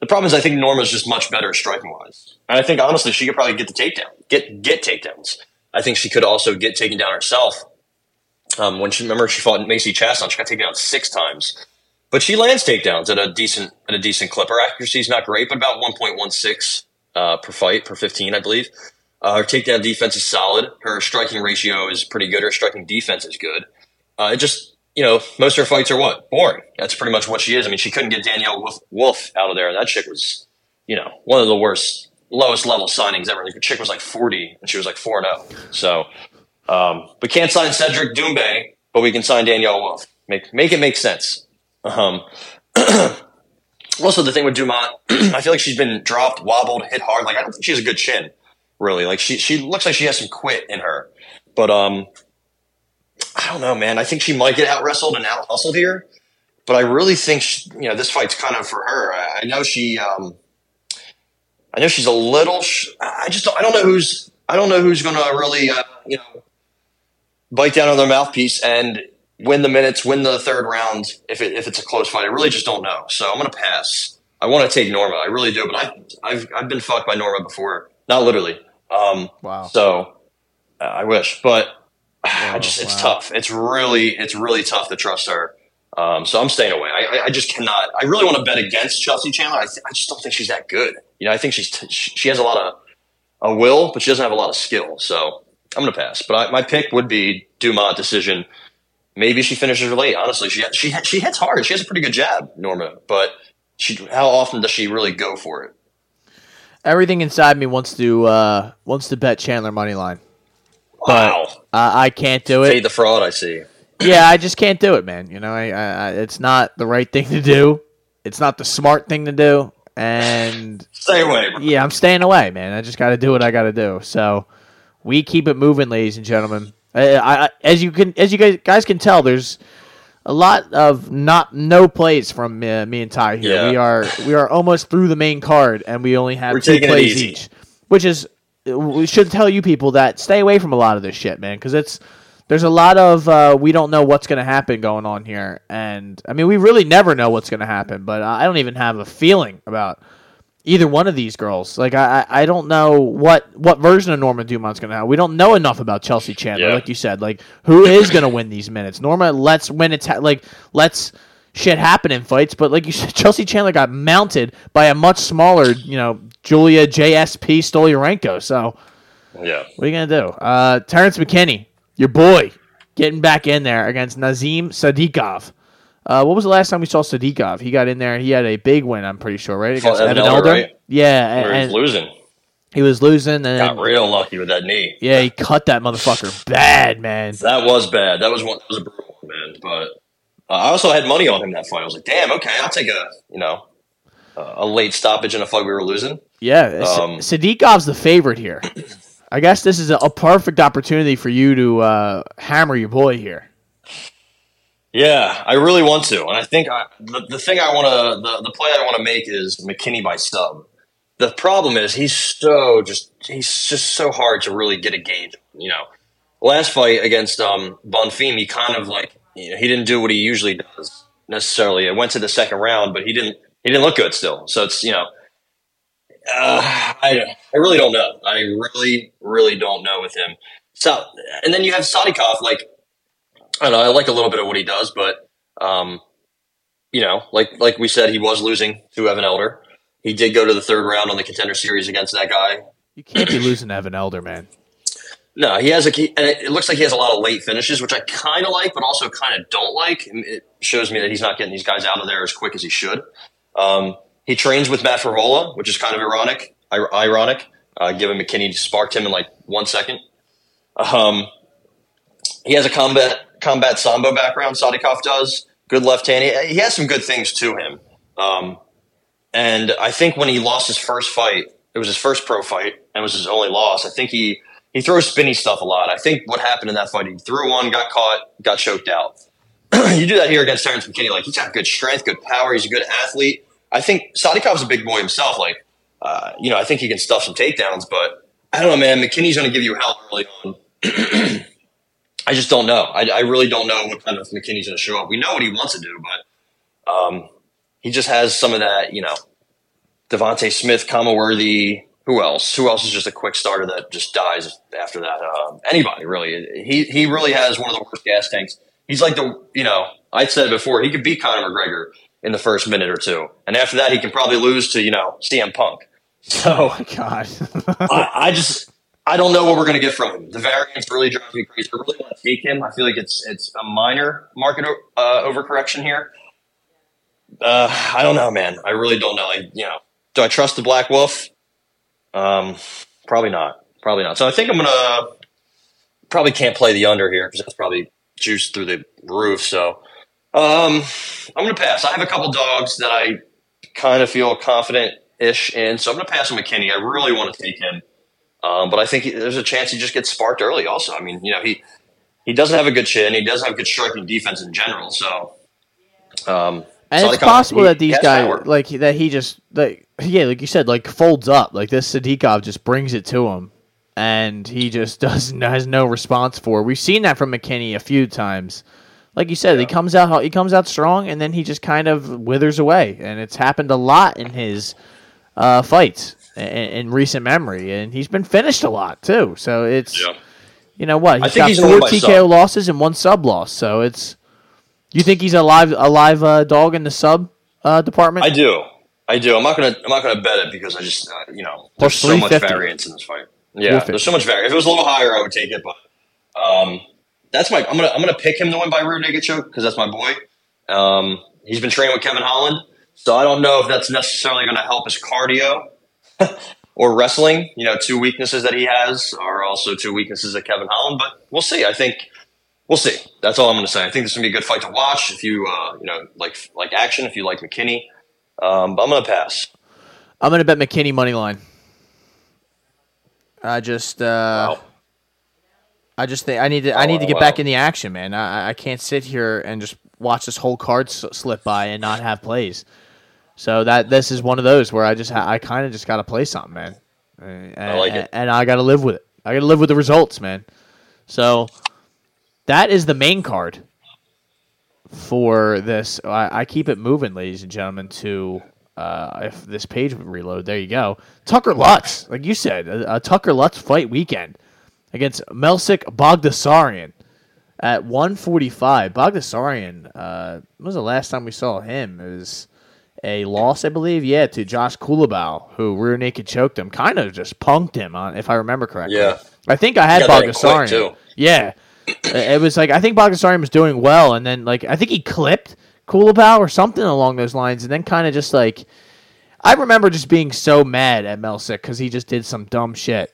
The problem is I think Norma's just much better striking wise. And I think honestly she could probably get the takedown. Get get takedowns. I think she could also get taken down herself. Um, when she remember she fought Macy Chiasson, she got taken down six times. But she lands takedowns at a decent at a decent clip. Her accuracy is not great, but about one point one six uh, per fight per fifteen, I believe. Uh, her takedown defense is solid. Her striking ratio is pretty good. Her striking defense is good. Uh, it just you know most of her fights are what boring. That's pretty much what she is. I mean, she couldn't get Danielle Wolf, Wolf out of there, and that chick was you know one of the worst lowest level signings ever. The chick was like forty, and she was like four zero. So um, we can't sign Cedric Doumbé, but we can sign Danielle Wolf. Make make it make sense. Um, also, the thing with Dumont, I feel like she's been dropped, wobbled, hit hard. Like I don't think she has a good chin, really. Like she she looks like she has some quit in her, but um, I don't know, man. I think she might get out wrestled and out hustled here, but I really think she, you know this fight's kind of for her. I, I know she um, I know she's a little. Sh- I just don't, I don't know who's I don't know who's going to really uh, you know bite down on their mouthpiece and win the minutes, win the third round if it, if it's a close fight. I really just don't know. So I'm going to pass. I want to take Norma. I really do, but I, I've I've been fucked by Norma before. Not literally. Um, Wow. So uh, I wish, but I just it's wow. tough. It's really it's really tough to trust her. Um, so I'm staying away. I, I, I just cannot. I really want to bet against Chelsea Chandler. I, th- I just don't think she's that good. You know, I think she's t- she has a lot of a will, but she doesn't have a lot of skill. So I'm going to pass. But I, my pick would be Dumont decision. Maybe she finishes late. Honestly, she she she hits hard. She has a pretty good jab, Norma. But she, how often does she really go for it? Everything inside me wants to uh, wants to bet Chandler money line. Wow, Uh, I can't do it. fade the fraud. I see. yeah, I just can't do it, man. You know, I, I, it's not the right thing to do. It's not the smart thing to do, and Stay away. bro. yeah, I'm staying away, man. I just got to do what I got to do. So we keep it moving, ladies and gentlemen. I, I, as you can, as you guys, guys can tell, there's a lot of not no plays from uh, me and Ty here. Yeah. We are we are almost through the main card, and we only have We're two plays each, which is we should tell you people that stay away from a lot of this shit, man, because it's there's a lot of uh, we don't know what's going to happen going on here, and I mean we really never know what's going to happen. But I don't even have a feeling about either one of these girls. Like I, I don't know what what version of Norma Dumont's going to have. We don't know enough about Chelsea Chandler, Yeah. like you said. Like who is going to win these minutes? Norma lets when it's ha- like lets shit happen in fights, but like you said, Chelsea Chandler got mounted by a much smaller, you know, Julia JSP Stoliarenko. So Yeah. what are you gonna do? Uh, Terrance McKinney, your boy, getting back in there against Nazim Sadykhov. Uh, what was the last time we saw Sadykhov? He got in there. He had a big win. I'm pretty sure, right? Fought Against Evan Evan Elder, Elder. right? Yeah, and, Where he's and losing. he was losing, and Got then, real lucky with that knee. yeah, he cut that motherfucker bad, man. That was bad. That was one. That was a brutal one, man. But uh, I also had money on him that fight. I was like, damn, okay, I'll take a you know uh, a late stoppage in a fight we were losing. Yeah, Um, Sadykhov's the favorite here. I guess this is a, a perfect opportunity for you to uh, hammer your boy here. Yeah, I really want to, and I think I, the the thing I want to the the play I want to make is McKinney by sub. The problem is he's so just he's just so hard to really get a gauge. You know, last fight against um Bonfim, he kind of like you know, he didn't do what he usually does necessarily. It went to the second round, but he didn't he didn't look good still. So it's you know. Uh, I, I really don't know. I really, really don't know with him. So, and then you have Sadykhov, like I don't know. I like a little bit of what he does, but um, you know, like like we said, he was losing to Evan Elder. He did go to the third round on the contender series against that guy. You can't be losing to Evan Elder, man. No, he has a key, and it, it looks like he has a lot of late finishes, which I kind of like, but also kind of don't like. It shows me that he's not getting these guys out of there as quick as he should. Um, he trains with Matt Frevola, which is kind of ironic. ir- Ironic, uh, given McKinney sparked him in like one second. Um, he has a combat combat sambo background. Sadykhov does good left hand. He, he has some good things to him. Um, and I think when he lost his first fight, it was his first pro fight and it was his only loss. I think he he throws spinny stuff a lot. I think what happened in that fight, he threw one, got caught, got choked out. you do that here against Terrance McKinney. Like he's got good strength, good power. He's a good athlete. I think Sadykhov's a big boy himself. Like, uh, you know, I think he can stuff some takedowns, but I don't know, man. McKinney's going to give you hell early on. I just don't know. I, I really don't know what kind of McKinney's going to show up. We know what he wants to do, but um, he just has some of that, you know, Devonte Smith, Kama Worthy. Who else? Who else is just a quick starter that just dies after that? Um, anybody really? He he really has one of the worst gas tanks. He's like the you know I said before he could beat Conor McGregor in the first minute or two, and after that he can probably lose to you know CM Punk. So Oh my god. I, I just I don't know what we're going to get from him. The variance really drives me crazy. I really want to take him. I feel like it's it's a minor market uh, overcorrection here. Uh, I don't know, man. I really don't know. I, you know, do I trust the Black Wolf? Um, probably not. Probably not. So I think I'm gonna probably can't play the under here because that's probably juiced through the roof. So um, I'm gonna pass. I have a couple dogs that I kind of feel confident ish in, so I'm gonna pass on McKinney. I really want to take him, um, but I think he, there's a chance he just gets sparked early. Also, I mean, you know, he he doesn't have a good chin. He doesn't have good striking defense in general. So. Um, And it's possible that these guys, power. like that, he just like yeah, like you said, like folds up. Like this Sadykhov just brings it to him, and he just doesn't has no response for. it. We've seen that from McKinney a few times. Like you said, he comes out he comes out strong, and then he just kind of withers away, and it's happened a lot in his uh, fights in, in recent memory, and he's been finished a lot too. So it's Yeah. you know what he's think got he's four TKO sub. losses and one sub loss. So it's you think he's a live a live uh, dog in the sub uh, department? I do. I do. I'm not gonna. I'm not gonna bet it because I just, uh, you know, there's so much variance in this fight. Yeah, there's so much variance. If it was a little higher, I would take it. But um, that's my. I'm gonna. I'm gonna pick him to win by rear naked choke because that's my boy. Um, he's been training with Kevin Holland, so I don't know if that's necessarily going to help his cardio or wrestling. You know, two weaknesses that he has are also two weaknesses of Kevin Holland. But we'll see. I think we'll see. That's all I'm going to say. I think this is going to be a good fight to watch if you, uh, you know, like like action. If you like McKinney, um, but I'm going to pass. I'm gonna bet McKinney money line. I just uh, Wow. I just think I need to I need to get wow. back in the action, man. I, I can't sit here and just watch this whole card s- slip by and not have plays. So that this is one of those where I just ha- I kind of just got to play something, man. And, I like it. and I got to live with it. I got to live with the results, man. So that is the main card for this. I, I keep it moving, ladies and gentlemen. To uh, if this page would reload, there you go. Tucker Lutz, like you said, a, a Tucker Lutz fight weekend against Melsik Baghdasaryan at 145. Baghdasaryan, uh, when was the last time we saw him? It was a loss, I believe. Yeah, to Josh Culibao, who rear naked choked him, kind of just punked him on, if I remember correctly. Yeah. I think I had Got that in quick, Baghdasaryan. Yeah, it was like I think Bogdasarian was doing well, and then like I think he clipped Culibao or something along those lines, and then kind of just like I remember just being so mad at Melsik because he just did some dumb shit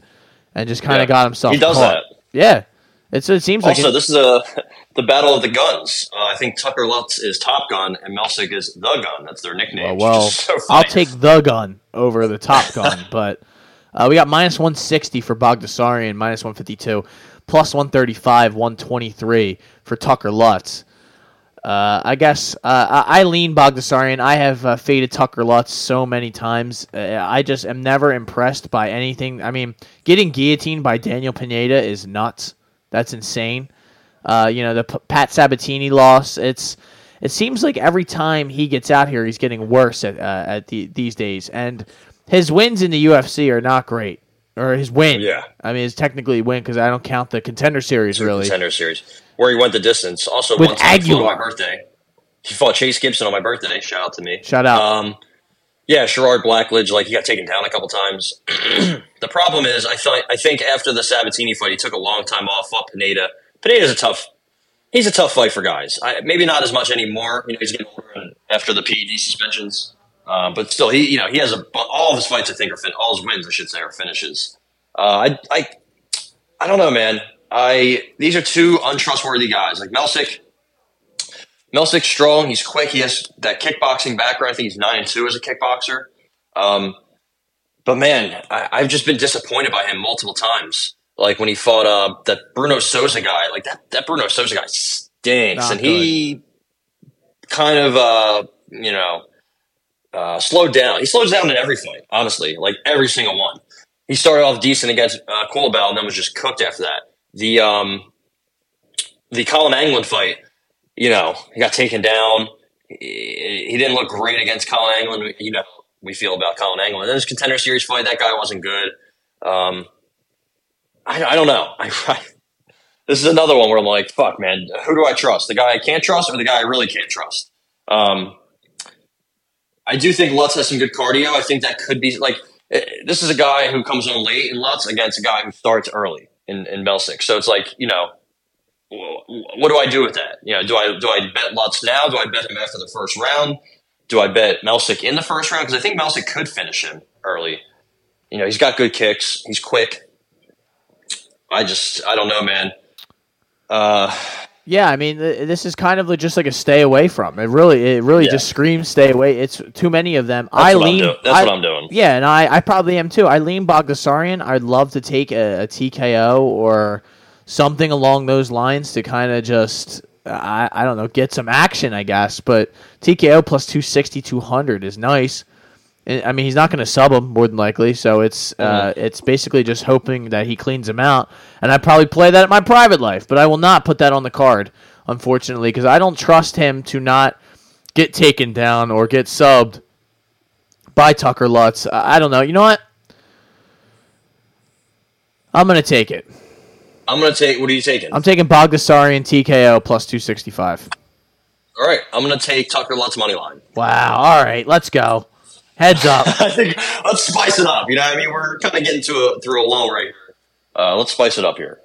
and just kind of Yeah. got himself. He does caught. that. Yeah, it's it seems like Also, this is a the battle of the guns. Uh, I think Tucker Lutz is Top Gun and Melsik is the Gun. That's their nickname. well, well So I'll take the gun over the top gun, but uh, we got minus one sixty for Baghdasaryan, minus one fifty two, plus one thirty five, one twenty three for Tucker Lutz. Uh, I guess uh, I, I lean Baghdasaryan. I have uh, faded Tucker Lutz so many times. Uh, I just am never impressed by anything. I mean, getting guillotined by Daniel Pineda is nuts. That's insane. Uh, you know the P- Pat Sabatini loss. It's it seems like every time he gets out here, he's getting worse at uh, at the, these days. And his wins in the UFC are not great, or his win. Yeah. I mean, it's technically a win because I don't count the contender series really. contender series where he went the distance. Also, With time he on my birthday. He fought Chase Gibson on my birthday. Shout out to me. Shout out. Um, yeah, Sherrard Blackledge, like he got taken down a couple times. the problem is, I thought I think after the Sabatini fight, he took a long time off. Fought Pineda. Pineda's a tough. He's a tough fight for guys. I, maybe not as much anymore. You know, he's getting older after the PED suspensions. Uh, but still, he you know he has a all of his fights. I think are fin- all his wins, I should say, are finishes. Uh, I I I don't know, man. I these are two untrustworthy guys. Like Melsik, Melsik's strong. He's quick. He has that kickboxing background. I think he's nine and two as a kickboxer. Um, but man, I, I've just been disappointed by him multiple times. Like when he fought uh, that Bruno Souza guy. Like that that Bruno Souza guy stinks, Not and he kind of uh, you know uh, slowed down. He slows down in every fight. Honestly, like every single one. He started off decent against uh, Culibao and then was just cooked after that. The um, the Colin Anglin fight, you know, he got taken down. He, he didn't look great against Colin Anglin. You know, we feel about Colin Anglin. And then his contender series fight, that guy wasn't good. Um, I, I don't know. I, I, this is another one where I'm like, fuck, man, who do I trust? The guy I can't trust or the guy I really can't trust? Um, I do think Lutz has some good cardio. I think that could be like eh, this is a guy who comes on late in Lutz against a guy who starts early in, in Melsik. So it's like, you know, what do I do with that? You know, do I do I bet Lutz now? Do I bet him after the first round? Do I bet Melsik in the first round? Because I think Melsik could finish him early. You know, he's got good kicks. He's quick. I just, I don't know, man. Uh, Yeah, I mean, th- this is kind of just like a stay away from. It really, it really Yeah. just screams stay away. It's too many of them. I what I'm lean. That's I- what I'm doing. Yeah, and I, I probably am too. I lean Baghdasaryan. I'd love to take a, a TKO or something along those lines to kind of just, I, I don't know, get some action, I guess. But TKO plus 260, 200 is nice. I mean, he's not going to sub him more than likely, so it's uh, it's basically just hoping that he cleans him out. And I probably play that in my private life, but I will not put that on the card, unfortunately, because I don't trust him to not get taken down or get subbed by Tucker Lutz. I I don't know. You know what? I'm going to take it. I'm going to take, what are you taking? I'm taking Baghdasaryan TKO plus 265. All right, I'm going to take Tucker Lutz money line. Wow. All right, let's go. Heads up. I think let's spice it up. You know, what I mean, we're kind of getting to a through a lull right here. Uh, let's spice it up here.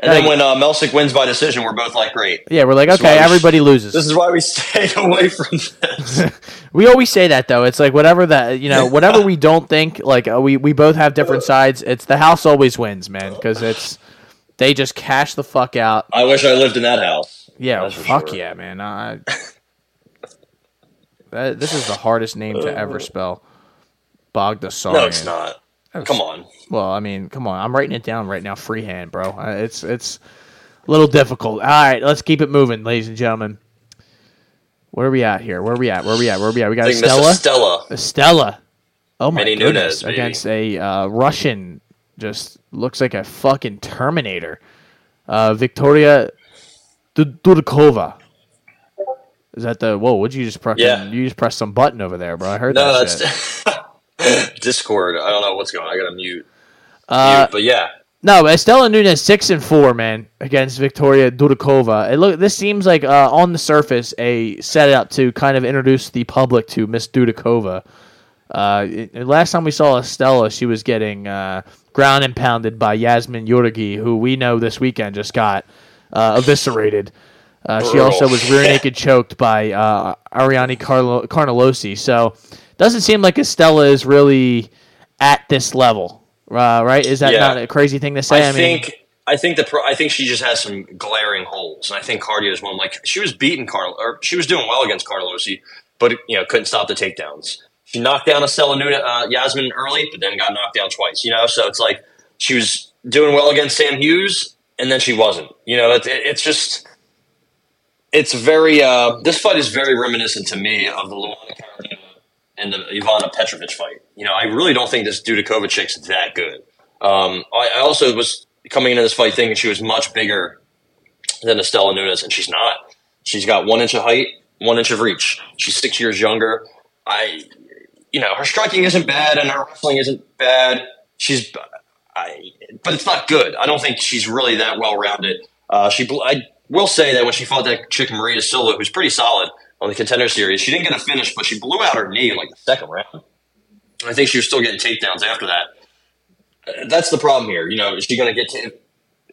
And then Hey. when uh, Melsik wins by decision, we're both like, great. Yeah, we're like, why okay, everybody loses. This is why we stay away from this. We always say that though. It's like whatever that you know, whatever we don't think. Like uh, we we both have different sides. It's the house always wins, man, because it's they just cash the fuck out. I wish I lived in that house. Yeah, fuck sure. yeah, man. I, that, this is the hardest name to ever spell. Baghdasaryan. No, it's not. Come on. Well, I mean, come on. I'm writing it down right now, freehand, bro. Uh, It's it's a little difficult. All right, let's keep it moving, ladies and gentlemen. Where are we at here? Where are we at? Where are we at? Where are we at? We got Stella. Stella. Estella. Oh my Manny goodness! Nunes, against a uh, Russian, just looks like a fucking Terminator. Uh, Victoria Du- Dudakova. Is that the whoa? Would you just press? Yeah. You just press some button over there, bro. I heard No, that that's Discord. I don't know what's going on. I got to mute. Uh, mute. But yeah. No, but Estella Nunez six and four, man, against Victoria Dudakova. It look this seems like uh, on the surface a setup to kind of introduce the public to Miss Dudakova. Uh, it- last time we saw Estella, she was getting uh, ground and pounded by Yazmin Jauregui, who we know this weekend just got uh, eviscerated. Uh, she also was rear naked choked by uh, Ariane Carlo- Carnelossi. So doesn't seem like Estella is really at this level, uh, right? Is that Yeah. not a crazy thing to say? I, mean, think I think the pro- I think she just has some glaring holes, and I think cardio is one. Like she was beating Carl, or she was doing well against Carlosi, but you know couldn't stop the takedowns. She knocked down Estella Nuna, uh, Yasmin early, but then got knocked down twice. You know, so it's like she was doing well against Sam Hughes, and then she wasn't. You know, it, it, it's just it's very. Uh, this fight is very reminiscent to me of the Luana Carolina and the Ivana Petrovic fight. You know, I really don't think this Dudikovic chick's that good. Um, I, I also was coming into this fight thinking she was much bigger than Estella Nunes, and she's not. She's got one inch of height, one inch of reach. She's six years younger. I, you know, her striking isn't bad, and her wrestling isn't bad. She's, I, but it's not good. I don't think she's really that well rounded. Uh, she, I will say that when she fought that chick Maria Silva, who's pretty solid on the contender series, she didn't get a finish, but she blew out her knee in like the second round. I think she was still getting takedowns after that. Uh, That's the problem here. You know, is she going to get to?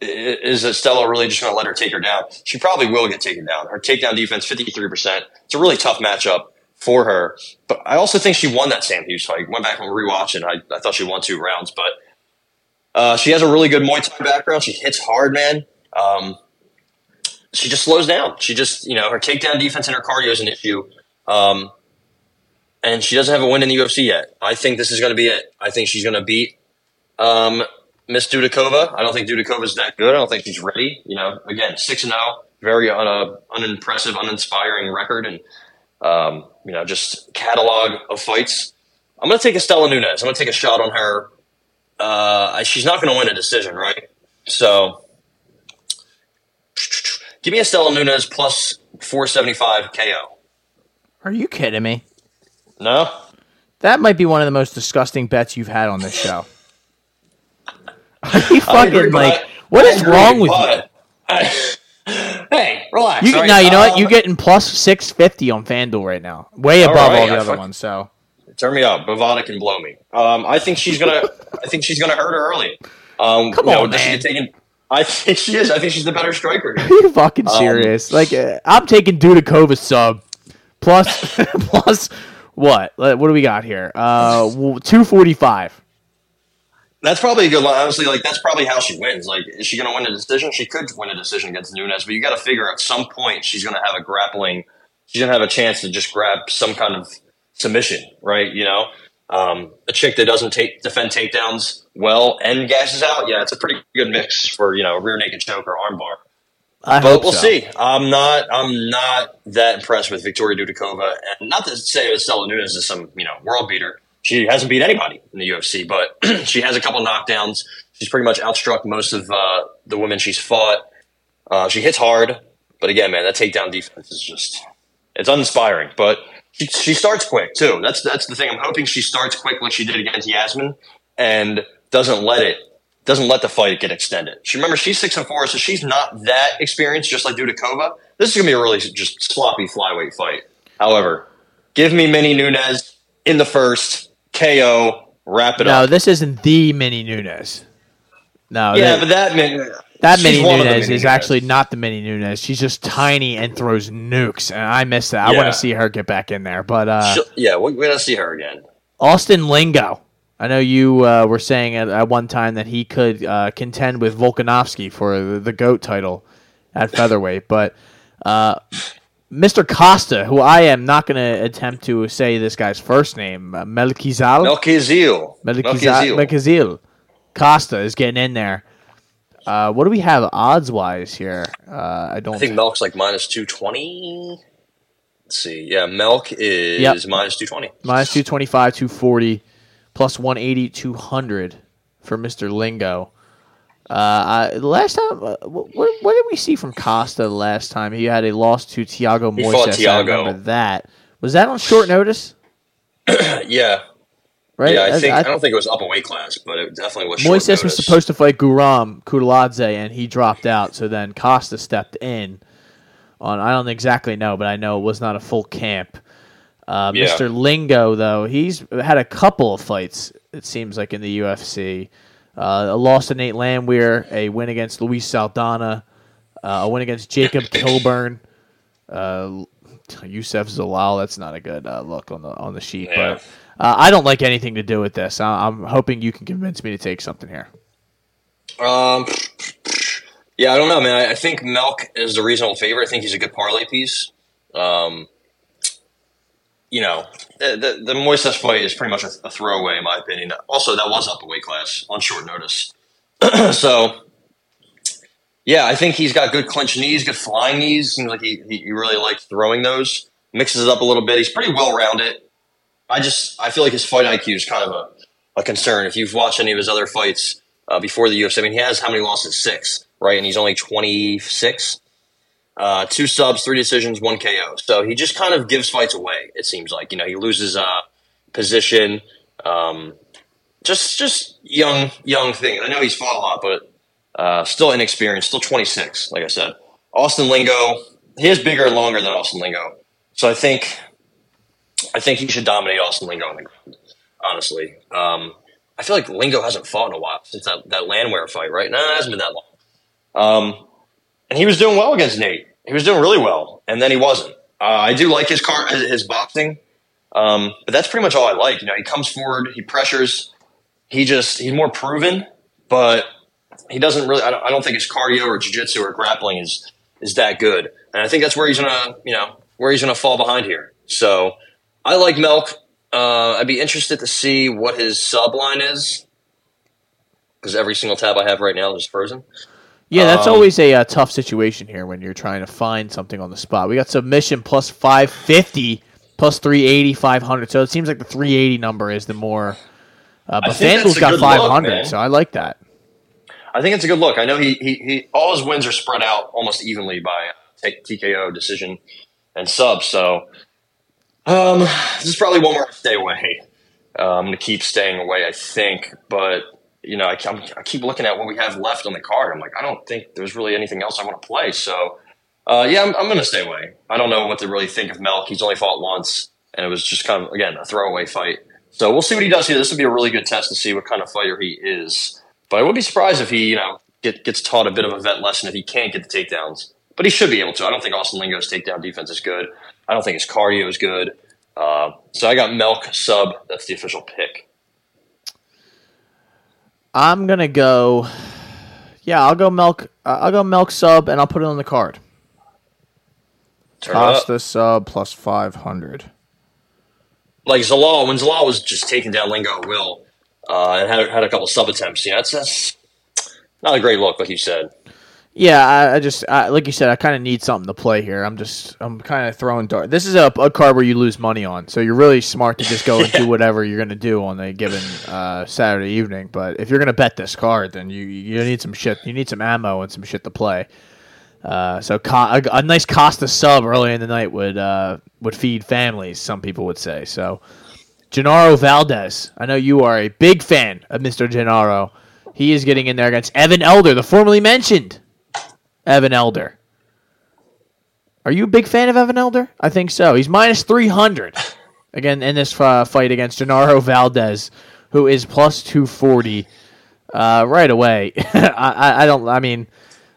Is Estella really just going to let her take her down? She probably will get taken down. Her takedown defense, fifty three percent. It's a really tough matchup for her. But I also think she won that Sam Hughes fight. Went back and rewatching. I, I thought she won two rounds, but uh, she has a really good Muay Thai background. She hits hard, man. Um, she just slows down. She just, you know, her takedown defense and her cardio is an issue. Um, and she doesn't have a win in the UFC yet. I think this is going to be it. I think she's going to beat um, Miss Dudakova. I don't think Dudakova's that good. I don't think she's ready. You know, again, six and zero, very un- uh, unimpressive, uninspiring record, and um, you know, just catalog of fights. I'm going to take Estella Nunez. I'm going to take a shot on her. Uh, she's not going to win a decision, right? So, give me Estella Nunez plus 475 KO. are you kidding me? No, That might be one of the most disgusting bets you've had on this show. Are you fucking like? I- What is agree, wrong with you? I- hey, relax. You all right? now you know what You're getting plus six fifty on FanDuel right now, way above right, all the I other fuck- ones. So Turn me up. Bovada can blow me. Um, I think she's gonna. I think she's gonna hurt her early. Um, Come you know, on, does she get taken? I think she is. I think she's the better striker. are you fucking Um, serious? like uh, I'm taking Dudakova sub plus plus what? What do we got here? Uh, two forty five. That's probably a good line. Honestly, like that's probably how she wins. Like, is she going to win a decision? She could win a decision against Nunes, but you got to figure at some point she's going to have a grappling. She's going to have a chance to just grab some kind of submission, right? You know, um, a chick that doesn't take defend takedowns well and gashes out. Yeah, it's a pretty good mix for you know a rear naked choke or armbar. I But we'll so. see. I'm not. I'm not that impressed with Victoria Dudakova, and not to say that Stella Nunes is some you know world beater. She hasn't beat anybody in the UFC, but she has a couple knockdowns. She's pretty much outstruck most of uh, the women she's fought. Uh, she hits hard, but again, man, that takedown defense is just it's uninspiring. But she, she starts quick too. That's that's the thing. I'm hoping she starts quick like she did against Yasmin, and doesn't let it doesn't let the fight get extended. She remember she's six and four, so she's not that experienced, just like Dudakova. This is gonna be a really just sloppy flyweight fight. However, give me Mini Nunez in the first KO. Wrap it No, up. No, this isn't the mini Nunes. No, yeah, that, but that that mini one of the Nunes is actually not the mini Nunes. She's just tiny and throws nukes, and I miss that. I want to see her get back in there. But uh, She'll- yeah, we- we're gonna see her again. Austin Lingo. I know you uh, were saying at, at one time that he could uh, contend with Volkanovski for the, the GOAT title at featherweight, but uh, Mr. Costa, who I am not going to attempt to say this guy's first name, uh, Melchizal, Melchizil. Melchizal, Melchizil Costa is getting in there. Uh, what do we have odds wise here? Uh, I don't I think Melk's like minus two twenty. Let's see. Yeah, Melk is Yep. minus two twenty. minus 225 240 plus 180 200 for mr lingo uh, I, the last time uh, what, what did we see from costa the last time he had a loss to tiago He fought moises i Thiago. remember that was that on short notice Yeah, right yeah. I I- think I- I, don't think it was up a weight class, but it definitely was. moises was supposed to fight guram kutateladze and he dropped out so then costa stepped in on i don't exactly know but i know it was not a full camp uh, Yeah. Mr. Lingo, though, he's had a couple of fights, it seems like, in the UFC. Uh, a loss to Nate Landwehr, a win against Luis Saldana, Uh, a win against Jacob Kilburn. Uh, Youssef Zalal. That's not a good uh, look on the on the sheet, Yeah. but uh, I don't like anything to do with this. I- I'm hoping you can convince me to take something here. Um, yeah, I don't know, man. I, I think Melk is the reasonable favorite. I think he's a good parlay piece. Um, you know, the, the, the Moises fight is pretty much a, a throwaway, in my opinion. Also, that was up a weight class on short notice. so, yeah, I think he's got good clinch knees, good flying knees. Seems like he, he, he really likes throwing those. Mixes it up a little bit. He's pretty well rounded. I just I feel like his fight IQ is kind of a, a concern. If you've watched any of his other fights uh, before the UFC, I mean, he has how many losses? Six, right? And he's only 26. Uh, two subs, three decisions, one KO. So he just kind of gives fights away. It seems like you know he loses uh, position. Um, just just young young thing. I know he's fought a lot, but uh, still inexperienced, still 26. Like I said, Austin Lingo, he is bigger and longer than Austin Lingo. So I think I think he should dominate Austin Lingo on the ground. Honestly, um, I feel like Lingo hasn't fought in a while since that that Landwehr fight, right? No, it hasn't been that long. Um, and he was doing well against Nate. He was doing really well, and then he wasn't. Uh, I do like his car, his, his boxing, um, but that's pretty much all I like. You know, he comes forward, he pressures. He just he's more proven, but he doesn't really. I don't, I don't think his cardio or jiu-jitsu or grappling is is that good, and I think that's where he's gonna you know where he's gonna fall behind here. So I like Melk. Uh, I'd be interested to see what his sub line is because every single tab I have right now is frozen. Yeah, that's Um, always a uh, tough situation here when you're trying to find something on the spot. We got submission plus 550, plus 380, 500. So it seems like the 380 number is the more. Uh, but I think that's FanDuel's got good look, 500, so I like that. I think it's a good look. I know he, he, he all his wins are spread out almost evenly by TKO decision and sub. So um, this is probably one I stay away. I'm going to keep staying away, I think. But you know, I, I keep looking at what we have left on the card. I'm like, I don't think there's really anything else I want to play. So uh, yeah, I'm, I'm to stay away. I don't know what to really think of Melk. He's only fought once, and it was just kind of again a throwaway fight. So we'll see what he does here. This would be a really good test to see what kind of fighter he is. But I would be surprised if he, you know, get, gets taught a bit of a vet lesson if he can't get the takedowns. But he should be able to. I don't think Austin Lingo's takedown defense is good. I don't think his cardio is good. Uh, so I got Melk sub. That's the official pick. I'm gonna go. Yeah, I'll go milk. Uh, I'll go milk sub, and I'll put it on the card. Turn it. Costa sub plus 500. Like Zalal, when Zalal was just taking down Lingo at will uh, and had, had a couple sub attempts, you know, that's, that's not a great look, like you said. Yeah, I, I just I, like you said, I kind of need something to play here. I'm just I'm kind of throwing dart. This is a, a card where you lose money on, so you're really smart to just go and do whatever you're going to do on a given uh, Saturday evening. But if you're going to bet this card, then you you need some shit. You need some ammo and some shit to play. Uh, so co- a, a nice Costa sub early in the night would uh, would feed families. Some people would say so. Gennaro Valdez. I know you are a big fan of Mr. Gennaro. He is getting in there against Evan Elder, the formerly mentioned Evan Elder. Are you a big fan of Evan Elder? I think so. He's minus 300 again in this uh, fight against Gennaro Valdez, who is plus 240 uh, right away. I, I, don't. I mean,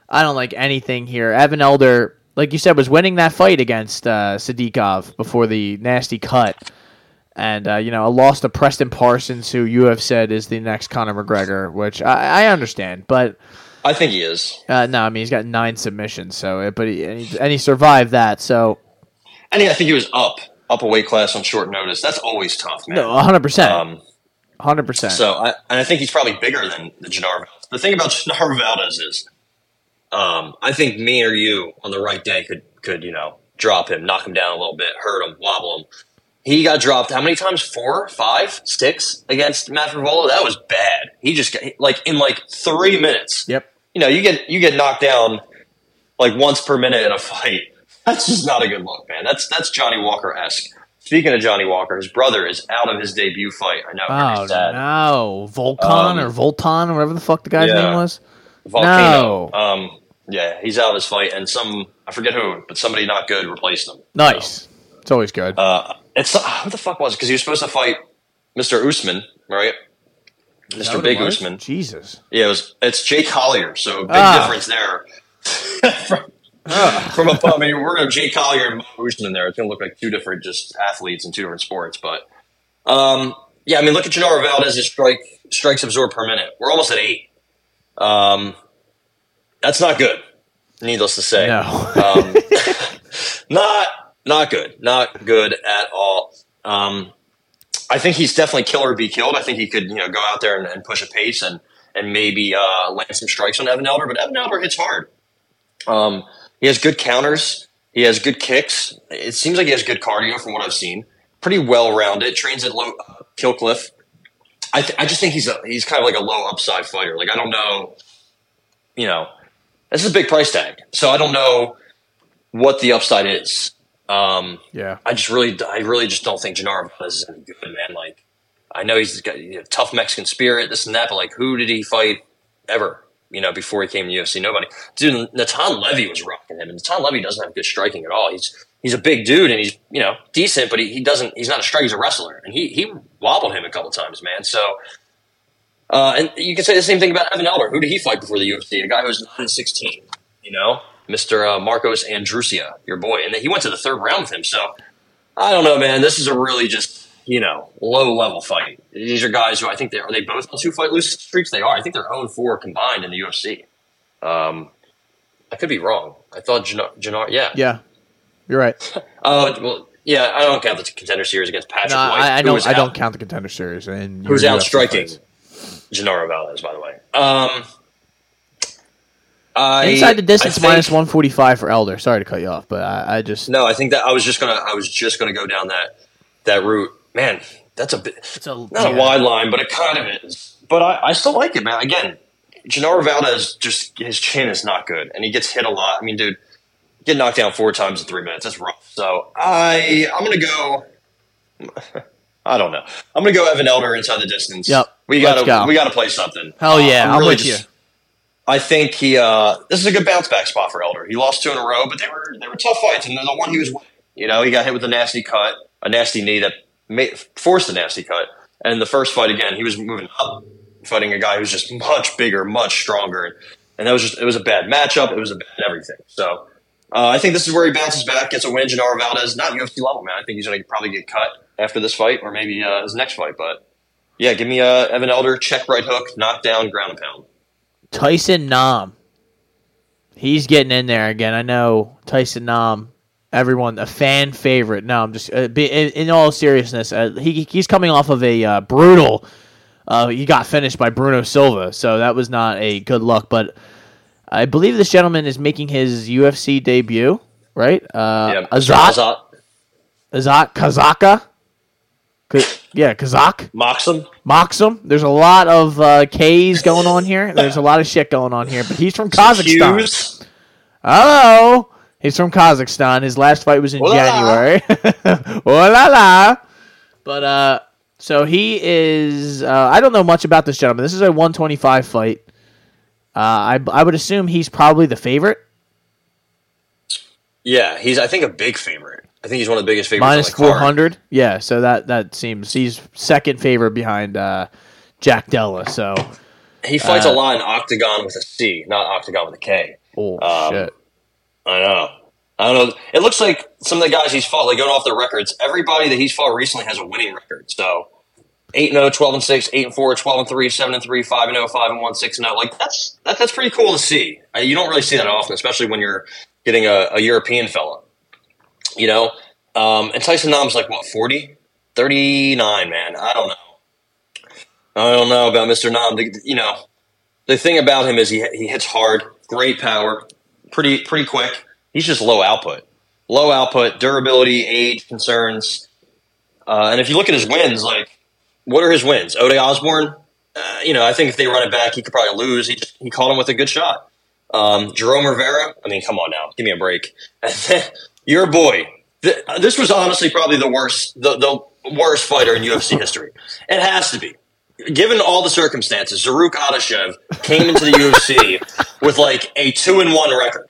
I don't like anything here. Evan Elder, like you said, was winning that fight against uh, Sadykhov before the nasty cut. And uh, you know, a loss to Preston Parsons, who you have said is the next Conor McGregor, which I, I understand, but I think he is. uh, no, I mean he's got nine submissions, so uh, but he and, he and he survived that. So And he, I think he was up, up a weight class on short notice. That's always tough, man. no, hundred percent, Um, hundred percent. So, I, and I think he's probably bigger than the Gennaro. The thing about Gennaro Valdez is, um, I think me or you on the right day could could you know drop him, knock him down a little bit, hurt him, wobble him. He got dropped how many times? Four, five, six against Matt Frevola. That was bad. He just got like in like three minutes. Yep. You know, you get you get knocked down like once per minute in a fight. That's just not a good look, man. That's that's Johnny Walker esque. Speaking of Johnny Walker, his brother is out of his debut fight. I know. Oh no, Volcon Um, or Volton, or whatever the fuck the guy's yeah. name was. Volcano. No. Um, yeah, he's out of his fight, and some I forget who, but somebody not good replaced him. Nice. It's always good. Uh, it's who the fuck was it? Because he was supposed to fight Mr. Usman, right? Mr. Big? Usman. Jesus. Yeah, it was. It's Jake Collier, so big Ah. difference there. from, from a, I mean, we're going to Jay Collier and Usman there. It's going to look like two different just athletes in two different sports. But um, yeah, I mean, look at Genaro Valdez's strike strikes absorbed per minute. We're almost at eight. Um, that's not good. Needless to say, No. um, not not good, not good at all. Um, I think he's definitely kill or be killed. I think he could you know go out there and, and push a pace and and maybe uh, land some strikes on Evan Elder, but Evan Elder hits hard. Um, he has good counters. He has good kicks. It seems like he has good cardio from what I've seen. Pretty well rounded. Trains at low uh, Kill Cliff. I th- I just think he's a, he's kind of like a low upside fighter. Like I don't know, you know, this is a big price tag, so I don't know what the upside is. Um, yeah. I just really, I really just don't think Gennaro is any good, man. Like, I know he's got you know, tough Mexican spirit, this and that, but like, who did he fight ever? You know, before he came to UFC, nobody. Dude, Natan Levy was rocking him, and Natan Levy doesn't have good striking at all. He's he's a big dude, and he's you know decent, but he, he doesn't. He's not a striker. He's a wrestler, and he he wobbled him a couple times, man. So. Uh, and you can say the same thing about Evan Elder. Who did he fight before the UFC? A guy who was 9 and 16, you know? Mr. Uh, Marcos Andrusia, your boy. And he went to the third round with him. So I don't know, man. This is a really just, you know, low level fight. These are guys who I think they are they both on two fight losing streaks? They are. I think they're 0 4 combined in the UFC. Um, I could be wrong. I thought Jannar, Jannar yeah. Yeah. You're right. Oh, well, yeah, I don't count the contender series against Patrick No, White. I, I don't. I don't count the contender series. And Who's out UFC striking. Gennaro Valdez, by the way. Um, I, Inside the distance, think- minus one forty five for Elder. Sorry to cut you off, but I, I just No, I think that I was just gonna. I was just gonna go down that that route. Man, that's a bit it's a, not a wide line, but it kind of is. But I, I still like it, man. Again, Gennaro Valdez just his chin is not good, and he gets hit a lot. I mean, dude, get knocked down four times in three minutes. That's rough. So I I'm gonna go. I don't know. I'm gonna go Evan Elder inside the distance. Yep. we gotta go. we gotta play something. Hell Uh, yeah, I'm really with you. I think he. Uh, this is a good bounce back spot for Elder. He lost two in a row, but they were they were tough fights, and the one he was, you know, he got hit with a nasty cut, a nasty knee that made, forced a nasty cut. And the first fight again, he was moving up, fighting a guy who's just much bigger, much stronger, and that was just it was a bad matchup. It was a bad everything. So uh, I think this is where he bounces back, gets a win. Gennaro Valdez, not UFC level, man. I think he's going to probably get cut after this fight, or maybe uh, his next fight. But yeah, give me uh, Evan Elder, check right hook, knockdown, ground and pound. Tyson Nam. He's getting in there again. I know Tyson Nam. Everyone a fan favorite. No, I'm just uh, be, in, in all seriousness. Uh, he he's coming off of a uh, brutal. Uh, he got finished by Bruno Silva, so that was not a good look. But I believe this gentleman is making his UFC debut, right? Uh, Yeah, Azat. Azat Kazaka. Yeah, Kazak. Maksum. Maksum. There's a lot of uh, K's going on here. There's a lot of shit going on here. But he's from Kazakhstan. Hughes. Hello. He's from Kazakhstan. His last fight was in. January. oh la la. But uh, so he is. Uh, I don't know much about this gentleman. This is a 125 fight. Uh, I I would assume he's probably the favorite. Yeah, he's I think a big favorite. I think he's one of the biggest favorites. Minus card. 400. Yeah, so that that seems he's second favorite behind uh, Jack Della. So He fights Uh, a lot in octagon with a C, not octagon with a K. oh Um, shit. I know. I don't know. It looks like some of the guys he's fought, like going off the records, everybody that he's fought recently has a winning record. So 8 0, 12 and 6, 8 and 4, 12 and 3, 7 and 3, 5 and 0, 5 and 1, 6 and 0. Like that's that, that's pretty cool to see. You don't really see that often, especially when you're getting a, a European fella. You know? Um, and Tyson Nam's like what, 40? 39, man. I don't know. I don't know about Mr. Nam. You know, the thing about him is he he hits hard, great power, pretty pretty quick. He's just low output, low output, durability, age concerns, uh, and if you look at his wins, like what are his wins? Ode Osbourne, uh, you know, I think if they run it back, he could probably lose. He just he caught him with a good shot. Um, Jerome Rivera, I mean, come on now, give me a break. Your boy. Th- This was honestly probably the worst, the, the worst fighter in UFC history. It has to be given all the circumstances, Zarrukh Adashev came into the UFC with like a two and one record.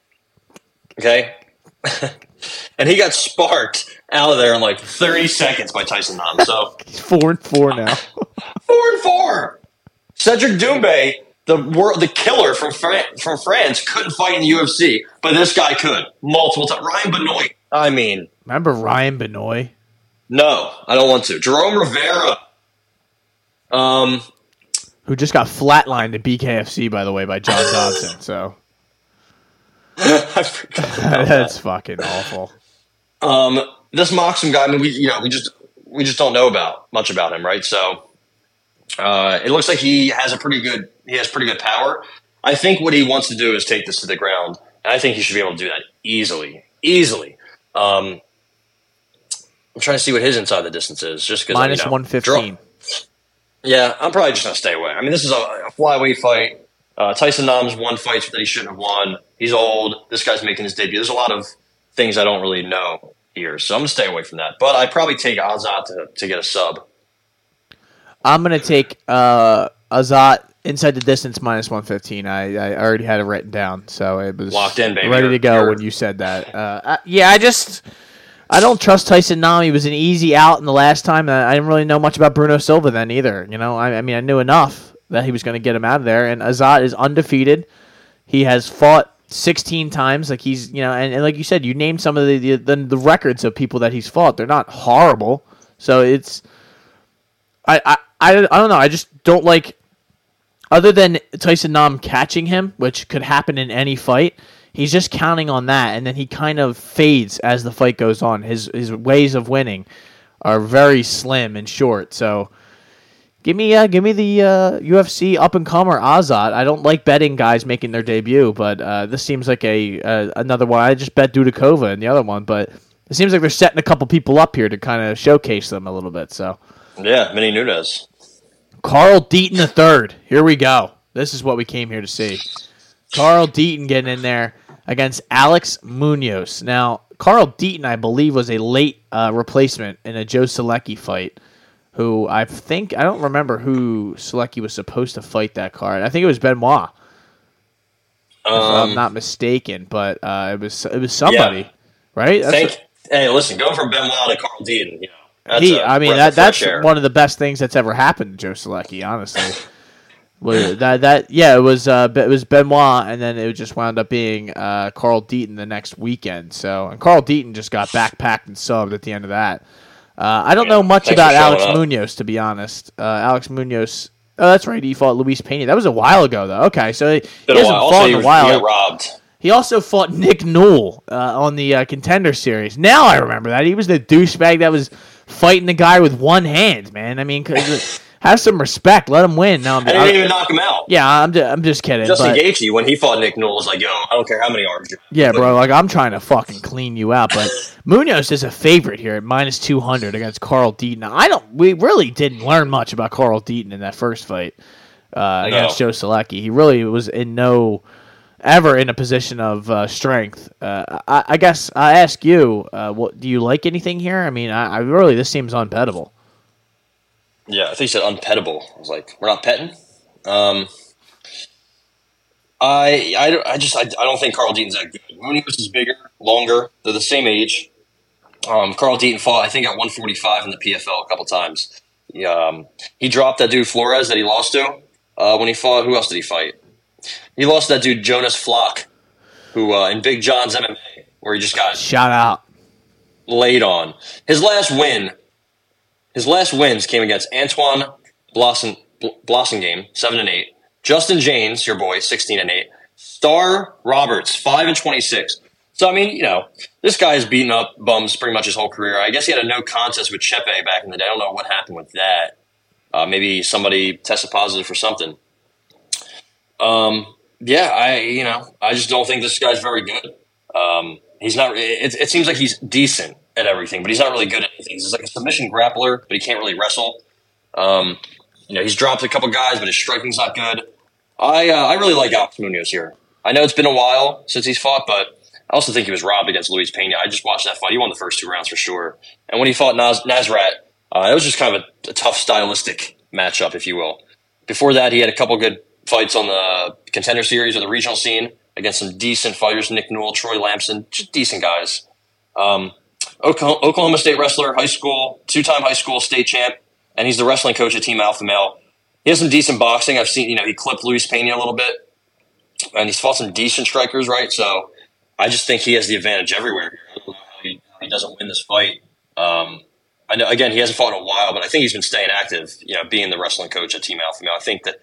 Okay. and he got sparked out of there in like 30 seconds by Tyson Nam. So He's four and four now. four and four. Cedric Doumbé the world, the killer from Fran- from France couldn't fight in the UFC, but this guy could multiple times. Ryan Benoit. I mean, Remember Ryan Benoit? no, I don't want to. Jerome Rivera. Um, Who just got flatlined at BKFC, by the way, by John Dodson. So I forgot about that's fucking awful. Um, this Maksum guy, I mean, we you know we just we just don't know about much about him, right? So uh, it looks like he has a pretty good he has pretty good power. I think what he wants to do is take this to the ground, and I think he should be able to do that easily, easily. Um, I'm trying to see what his inside the distance is, just because Minus you know, 115. yeah, I'm probably just gonna stay away. I mean, this is a, a flyweight fight. Uh, Tyson Nam's won fights that he shouldn't have won. He's old. This guy's making his debut. There's a lot of things I don't really know here, so I'm gonna stay away from that. But I probably take Azat to, to get a sub. I'm gonna take uh, Azat inside the distance minus 115. I, I already had it written down, so it was Locked in, baby. ready to go you're- when you said that. Uh, I, yeah, I just I don't trust Tyson Nam. He was an easy out in the last time. I didn't really know much about Bruno Silva then either. You know, I, I mean, I knew enough that he was going to get him out of there. And Azat is undefeated. He has fought 16 times. Like he's, you know, and, and like you said, you named some of the, the the records of people that he's fought. They're not horrible. So it's I, I, I don't know. I just don't like. Other than Tyson Nam catching him, which could happen in any fight, he's just counting on that, and then he kind of fades as the fight goes on. His his ways of winning are very slim and short. So, give me uh, give me the uh, UFC up and comer Azat. I don't like betting guys making their debut, but uh, this seems like a another one. I just bet Dudakova in the other one, but it seems like they're setting a couple people up here to kind of showcase them a little bit. So. Yeah, Vinny Nunez. Carl Deaton the third. Here we go. This is what we came here to see. Carl Deaton getting in there against Alex Munoz. Now, Carl Deaton, I believe, was a late uh, replacement in a Joe Solecki fight. Who I think I don't remember who Solecki was supposed to fight that card. I think it was Benoit, if I'm Um, not mistaken. But uh, it was it was somebody, right? That's thank. hey, listen, going from Benoit to Carl Deaton, you know, that's he, I mean, that that's one of the best things that's ever happened to Joe Solecki, honestly. Was that that yeah, it was uh, it was Benoit, and then it just wound up being uh, Carl Deaton the next weekend. So, and Carl Deaton just got backpacked and subbed at the end of that. Uh, I don't Yeah, know much about Alex up. Munoz, to be honest. Uh, Alex Munoz. Oh, that's right. He fought Luis Pena. That was a while ago, though. Okay, so he, he hasn't while. fought Also, in a while. he robbed. He also fought Nick Newell uh, on the uh, contender series. Now I remember that. He was the douchebag that was fighting the guy with one hand, man. I mean, 'cause- have some respect. Let him win. No, I'm, I didn't even knock him out. yeah, I'm just, I'm just kidding. Justin but- Gaethje, when he fought Nick Newell, was like, "Yo, I don't care how many arms you." yeah, bro. Like I'm trying to fucking clean you out, but Munoz is a favorite here at minus two hundred against Carl Deaton. I don't. We really didn't learn much about Carl Deaton in that first fight uh, against Joe Solecki. He really was in no ever in a position of uh, strength. Uh, I, I guess I ask you, uh, what do you like anything here? I mean, I, I really this seems unbettable. Yeah, I think he said unpettable. I was like, we're not petting. Um, I, I, I just I, I don't think Carl Deaton's that good. Munoz is bigger, longer. They're the same age. Um, Carl Deaton fought, I think, at 145 in the PFL a couple times. He, um, he dropped that dude Flores that he lost to uh, when he fought. Who else did he fight? He lost that dude Jonas Flock, who uh, in Big John's MMA, where he just got Shout out. laid on. His last win, his last wins came against Antoine Blossom Blossom game seven and eight. Justin James, your boy, sixteen and eight. Star Roberts, five and twenty six. So I mean, you know, this guy's beaten up bums pretty much his whole career. I guess he had a no contest with Chepe back in the day. I don't know what happened with that. Uh, maybe somebody tested positive for something. Um, yeah, I you know I just don't think this guy's very good. Um, he's not. It, it seems like he's decent at everything, but he's not really good at anything. He's like a submission grappler, but he can't really wrestle. Um, you know, he's dropped a couple guys, but his striking's not good. I uh, I really like Alex Munoz here. I know it's been a while since he's fought, but I also think he was robbed against Luis Pena. I just watched that fight. He won the first two rounds for sure. And when he fought Naz- Nasrat, uh, it was just kind of a, a tough stylistic matchup, if you will. Before that, he had a couple good fights on the contender series or the regional scene against some decent fighters, Nick Newell, Troy Lamson, just decent guys. Um, Oklahoma, State wrestler, high school, two-time high school state champ, and he's the wrestling coach at Team Alpha Male. he has some decent boxing. I've seen, you know, he clipped Luis Pena a little bit, and he's fought some decent strikers, right? So I just think he has the advantage everywhere. He, he doesn't win this fight. Um, I know, again, he hasn't fought in a while, but I think he's been staying active, you know, being the wrestling coach at Team Alpha Male. I think that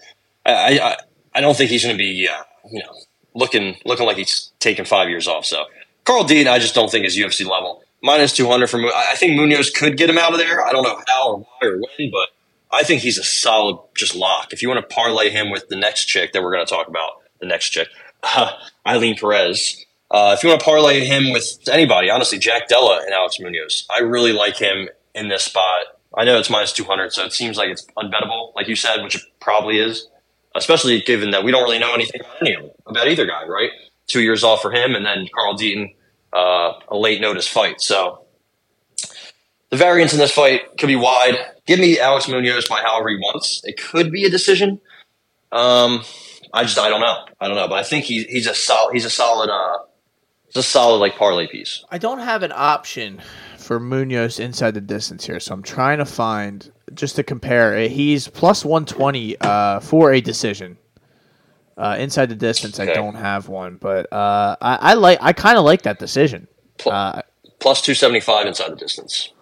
I, I, I don't think he's going to be, uh, you know, looking looking like he's taken five years off. So Carl Dean, I just don't think is UFC level. Minus 200 for I think Munoz could get him out of there. I don't know how or why or when, but I think he's a solid just lock. If you want to parlay him with the next chick that we're going to talk about, the next chick, uh, Ailin Perez. Uh, if you want to parlay him with anybody, honestly, Jack Della and Alex Munoz. I really like him in this spot. I know it's minus 200, so it seems like it's unbettable, like you said, which it probably is, especially given that we don't really know anything about any of them, about either guy, right? Two years off for him, and then Carl Deaton, uh, a late notice fight. So the variance in this fight could be wide. Give me Alex Munoz by however he wants. It could be a decision. Um, I just I don't know. I don't know, but I think he's he's a solid he's a solid uh he's a solid like parlay piece. I don't have an option for Munoz inside the distance here, so I'm trying to find just to compare. He's plus 120 uh, for a decision. Uh, inside the distance, okay. I don't have one, but uh, I, I, like I kind of like that decision. Uh, plus 275 inside the distance.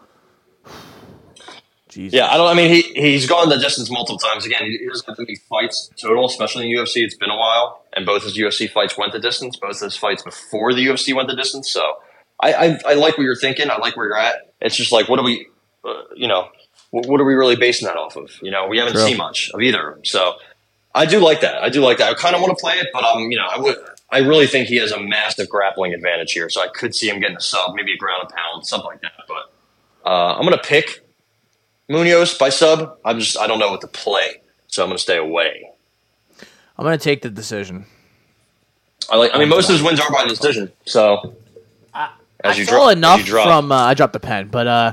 Jesus. Yeah, I don't. I mean, he he's gone the distance multiple times. Again, he doesn't have many fights total, especially in UFC. It's been a while, and both his UFC fights went the distance. Both his fights before the UFC went the distance. So I, I, I like what you're thinking. I like where you're at. It's just like, what do we, uh, you know, what, what, are we really basing that off of? You know, we haven't True. seen much of either. So I do like that. I do like that. I kind of want to play it, but um, you know, I would. I really think he has a massive grappling advantage here, so I could see him getting a sub, maybe a ground and pound, something like that. But uh, I'm going to pick Munoz by sub. I'm just I don't know what to play, so I'm going to stay away. I'm going to take the decision. I like. I mean, most of his wins are by decision. So as I you saw dro- enough from. Uh, I dropped the pen, but uh,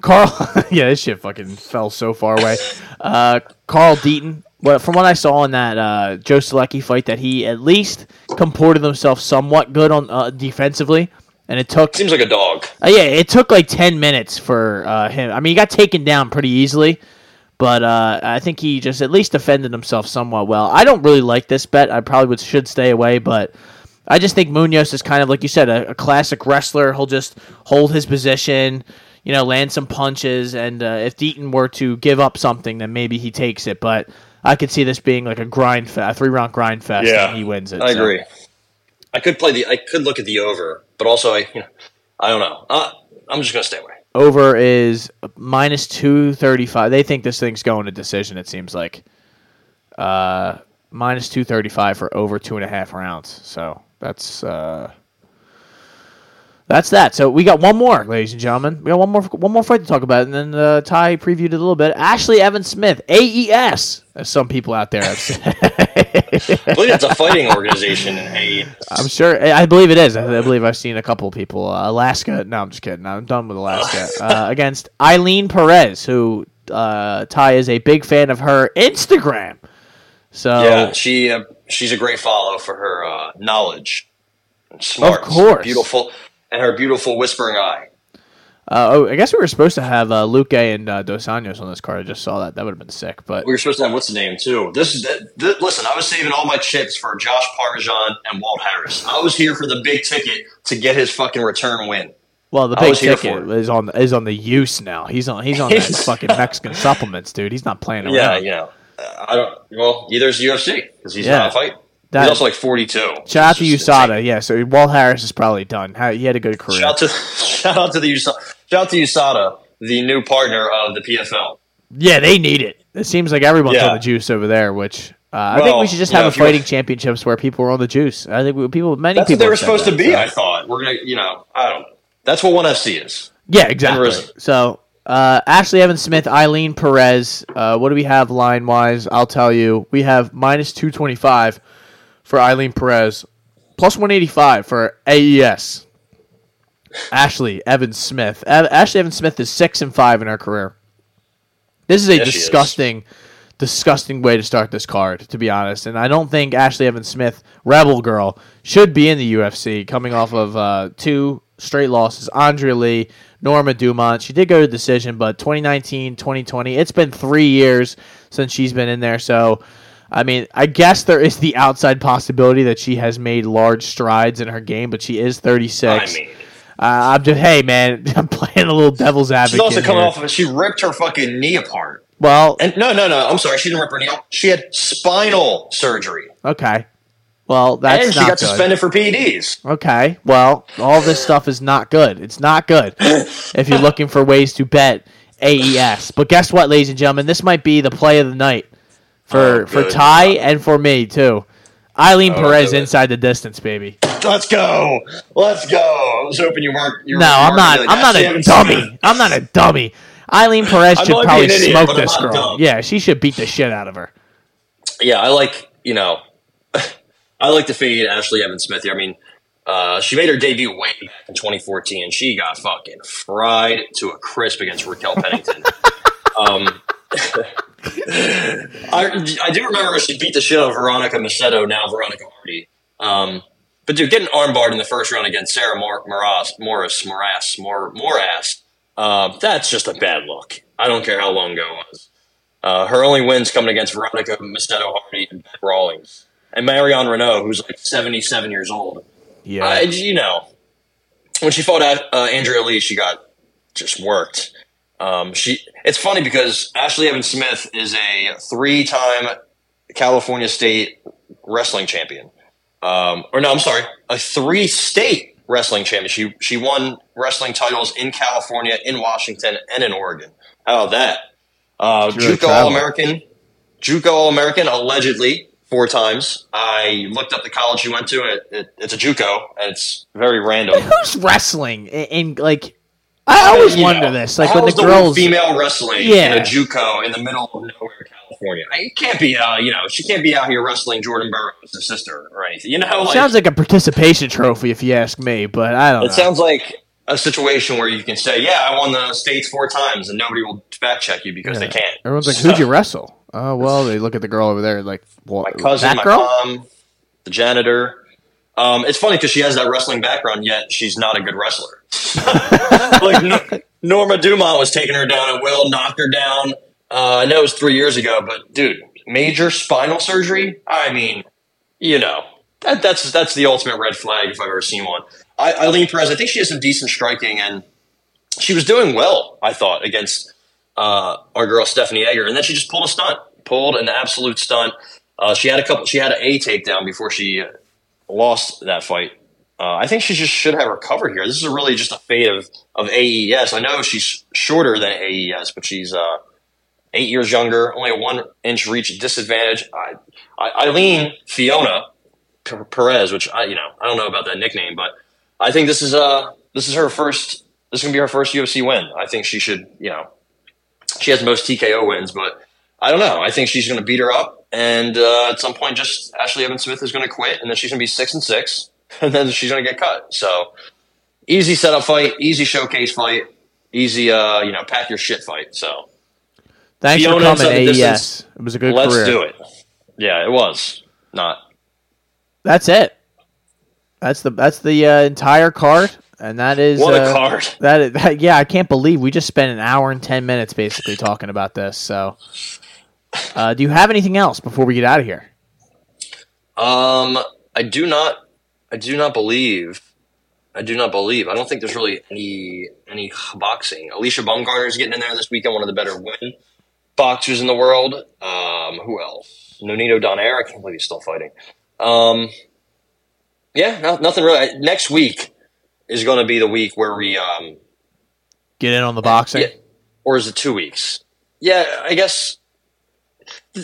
Carl. yeah, this shit fucking fell so far away. Uh, Carl Deaton. Well, from what I saw in that uh, Joe Solecki fight, that he at least comported himself somewhat good on uh, defensively, and it took seems like a dog. Uh, yeah, it took like ten minutes for uh, him. I mean, he got taken down pretty easily, but uh, I think he just at least defended himself somewhat well. I don't really like this bet. I probably would should stay away, but I just think Munoz is kind of like you said, a, a classic wrestler. He'll just hold his position, you know, land some punches, and uh, if Deaton were to give up something, then maybe he takes it. But I could see this being like a grind, fe- a three round grind fest, yeah, and he wins it. I so. agree. I could play the, I could look at the over, but also I, you know, I don't know. Uh, I'm just gonna stay away. Over is minus two thirty five. They think this thing's going to decision. It seems like. Uh, minus two thirty five for over two and a half rounds. So that's uh, that's that. So we got one more, ladies and gentlemen. We got one more one more fight to talk about, and then uh, Ty previewed it a little bit. Ashley Evans Smith, AES, as some people out there have said. I believe it's a fighting organization in AES. I'm sure. I believe it is. I believe I've seen a couple of people. Uh, Alaska. No, I'm just kidding. I'm done with Alaska. uh, against Ailin Perez, who uh, Ty is a big fan of her Instagram. So yeah, she uh, she's a great follow for her uh, knowledge, smart, of course, beautiful, and her beautiful whispering eye. Uh, oh, I guess we were supposed to have uh, Luque and uh, Dos Anjos on this card. I just saw that. That would have been sick. But we were supposed to have what's the name too. This is listen. I was saving all my chips for Josh Parisian and Walt Harris. I was here for the big ticket to get his fucking return win. Well, the big ticket is on is on the use now. He's on he's on that fucking Mexican supplements, dude. He's not playing around. Yeah, yeah. I don't. Well, either is UFC because he's yeah. not a fight. That, he's also like 42. Shout out to USADA. Insane. Yeah, so Walt Harris is probably done. He had a good career. Shout out to, shout out to the USADA, shout out to USADA, the new partner of the PFL. Yeah, they need it. It seems like everyone's yeah. on the juice over there, which uh, I think we should just have a fighting championships where people are on the juice. I think we, people, many that's people. what they were supposed that, to be. So. I thought we're gonna, you know, I don't. know. That's what one FC is. Yeah, exactly. So uh, Ashley Evans Smith, Ailin Perez. Uh, what do we have line wise? I'll tell you. We have minus 225 for Ailin Perez, plus 185 for AES. Ashley Evans Smith. Ashley Evans Smith is 6 and 5 in her career. This is a yes, disgusting, disgusting way to start this card, to be honest. And I don't think Ashley Evans Smith, Rebel Girl, should be in the UFC coming off of uh, two straight losses. Andrea Lee Norma Dumont. She did go to decision, but 2019, 2020, it's been three years since she's been in there. So, I mean, I guess there is the outside possibility that she has made large strides in her game, but she is 36. I mean, uh, I'm just, hey, man, I'm playing a little devil's advocate. she's also coming here. off of it. She ripped her fucking knee apart. Well, And no, no, no. I'm sorry. She didn't rip her knee. She had spinal surgery, okay. Well, that's and she not got good. suspended for PEDs. Okay. Well, all this stuff is not good. It's not good if you're looking for ways to bet AES. But guess what, ladies and gentlemen? This might be the play of the night for Oh, for. Ty and for me too. Ailin Oh, Perez inside the distance, baby. Let's go. Let's go. I was hoping you weren't. You were No, I'm not. weren't I'm not a dummy. I'm not a dummy. Ailin Perez should probably idiot, smoke this girl. dumb. Yeah, she should beat the shit out of her. Yeah, I like you know, I like to fade Ashley Evans Smith here. I mean, uh, she made her debut way back in 2014, and she got fucking fried to a crisp against Raquel Pennington. um, I, I do remember she beat the shit out of Veronica Macedo, now Veronica Hardy. Um, but dude, getting armbarred in the first round against Sarah Mor- Moras, Morris, Morass, Mor- Morass, uh, that's just a bad look. I don't care how long ago it was. Uh, her only wins coming against Veronica Macedo Hardy and Beth Rawlings. And Marion Reneau, who's like 77 years old. Yeah. I, you know, when she fought uh, Andrea Lee, she got just worked. Um, she. It's funny because Ashley Evans Smith is a three-time California State wrestling champion. Um, or no, I'm sorry, a three-state wrestling champion. She she won wrestling titles in California, in Washington, and in Oregon. How about that? Uh, really JUCO. All American, JUCO All American, allegedly four times. I looked up the college she went to, it, it, it's a JUCO, and it's very random. Who's wrestling in, in like? I always You wonder know, this. Like when the girls. female wrestling Yeah. in a JUCO in the middle of nowhere, California. I- It can't be, uh, you know, she can't be out here wrestling Jordan Burroughs' sister or anything. You know, like, sounds like a participation trophy, if you ask me. But I don't it know. sounds like a situation where you can say, "Yeah, I won the states four times," and nobody will fact check you because they can't. Everyone's like, So- "Who'd you wrestle?" Oh well, they look at the girl over there, like, "What? my cousin, that my girl?" mom, the janitor. Um, it's funny because she has that wrestling background, yet she's not a good wrestler. like Nor- Norma Dumont was taking her down at will, knocked her down. Uh, I know it was three years ago, but dude, major spinal surgery. I mean, you know, that, that's that's the ultimate red flag if I've ever seen one. I, Ailin Perez, I think she has some decent striking, and she was doing well. I thought against uh, our girl Stephanie Egger, and then she just pulled a stunt, pulled an absolute stunt. Uh, she had a couple. She had an A takedown before she uh, lost that fight. Uh, I think she just should have recovered here. This is really just a fate of of AES. I know she's shorter than AES, but she's uh, eight years younger, only a one inch reach disadvantage. I, I, Ailin Fiona Perez, which I you know I don't know about that nickname, but I think this is uh this is her first. This is gonna be her first UFC win. I think she should you know she has most TKO wins, but I don't know. I think she's going to beat her up, and uh, at some point, just Ashley Evans Smith is going to quit, and then she's going to be six and six, and then she's going to get cut. So easy setup fight, easy showcase fight, easy uh, you know pack your shit fight. So Thanks Fiona for coming, inside the AES. distance. It was a good let's career. do it. Yeah, it was not. That's it. That's the that's the uh, entire card, and that is What uh, a card! That, is- that yeah, I can't believe we just spent an hour and ten minutes basically talking about this. So, uh, do you have anything else before we get out of here? Um, I do not. I do not believe. I do not believe. I don't think there's really any any boxing. Alycia Baumgardner is getting in there this weekend. One of the better women boxers in the world. Um, who else? Nonito Donaire. I can't believe he's still fighting. Um, yeah, no, nothing really. Next week is going to be the week where we. Um, Get in on the boxing. yeah, or is it two weeks? Yeah, I guess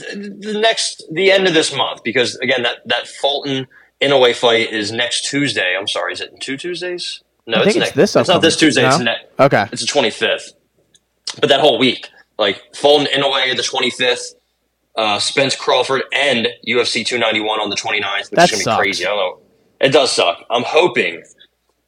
the, next the end of this month because again that that Fulton Inoue fight is next Tuesday. I'm sorry, is it two Tuesdays? No, it's think it's next. this It's not this Tuesday. It's next. Okay. It's the 25th. But that whole week, like Fulton Inoue the 25th, uh, Spence Crawford and UFC 291 on the 29th, which That is gonna sucks. be crazy. I don't know. It does suck. I'm hoping.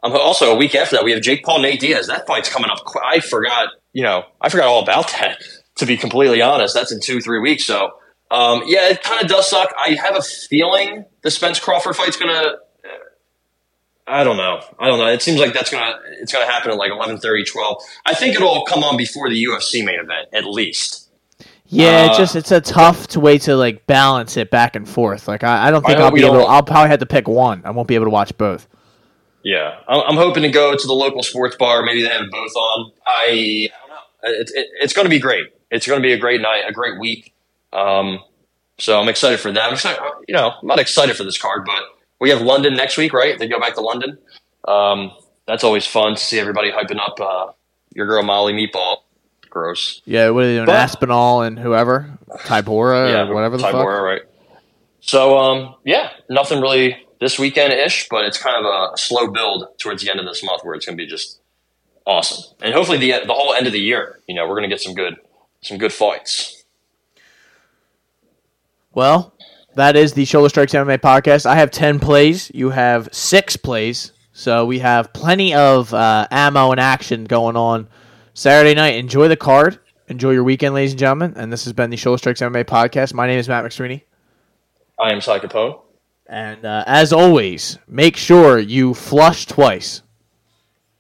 I'm ho- also a week after that we have Jake Paul Nate Diaz. That fight's coming up. qu- I forgot. You know, I forgot all about that. To be completely honest, that's in two three weeks. So um, yeah, it kind of does suck. I have a feeling the Spence Crawford fight's gonna. I don't know. I don't know. It seems like that's gonna it's gonna happen at like 11:30, 12. I think it'll all come on before the UFC main event, at least. Yeah, it's Uh, just it's a tough to way to like balance it back and forth. Like I, I don't think I I'll be able. I'll probably have to pick one. I won't be able to watch both. Yeah, I'm, I'm hoping to go to the local sports bar. Maybe they have both on. I, I don't know. It, it, it's going to be great. It's going to be a great night, a great week. Um, so I'm excited for that. I'm excited, you know, I'm not excited for this card, but we have London next week, right? They go back to London. Um, that's always fun to see everybody hyping up uh, your girl Molly Meatball. Gross. Yeah, what are they doing? But- Aspinall and whoever, Tybura yeah, or whatever the fuck. Tybura, right? So, um, yeah, nothing really this weekend ish, but it's kind of a, a slow build towards the end of this month where it's going to be just awesome, and hopefully the the whole end of the year. You know, we're going to get some good some good fights. Well, that is the Shoulder Strikes MMA podcast. I have 10 plays. You have six plays. So we have plenty of uh, ammo and action going on Saturday night. Enjoy the card. Enjoy your weekend, ladies and gentlemen. And this has been the Shoulder Strikes MMA podcast. My name is Matt McSweeney. I am Ty Capone. And uh, as always, make sure you flush twice.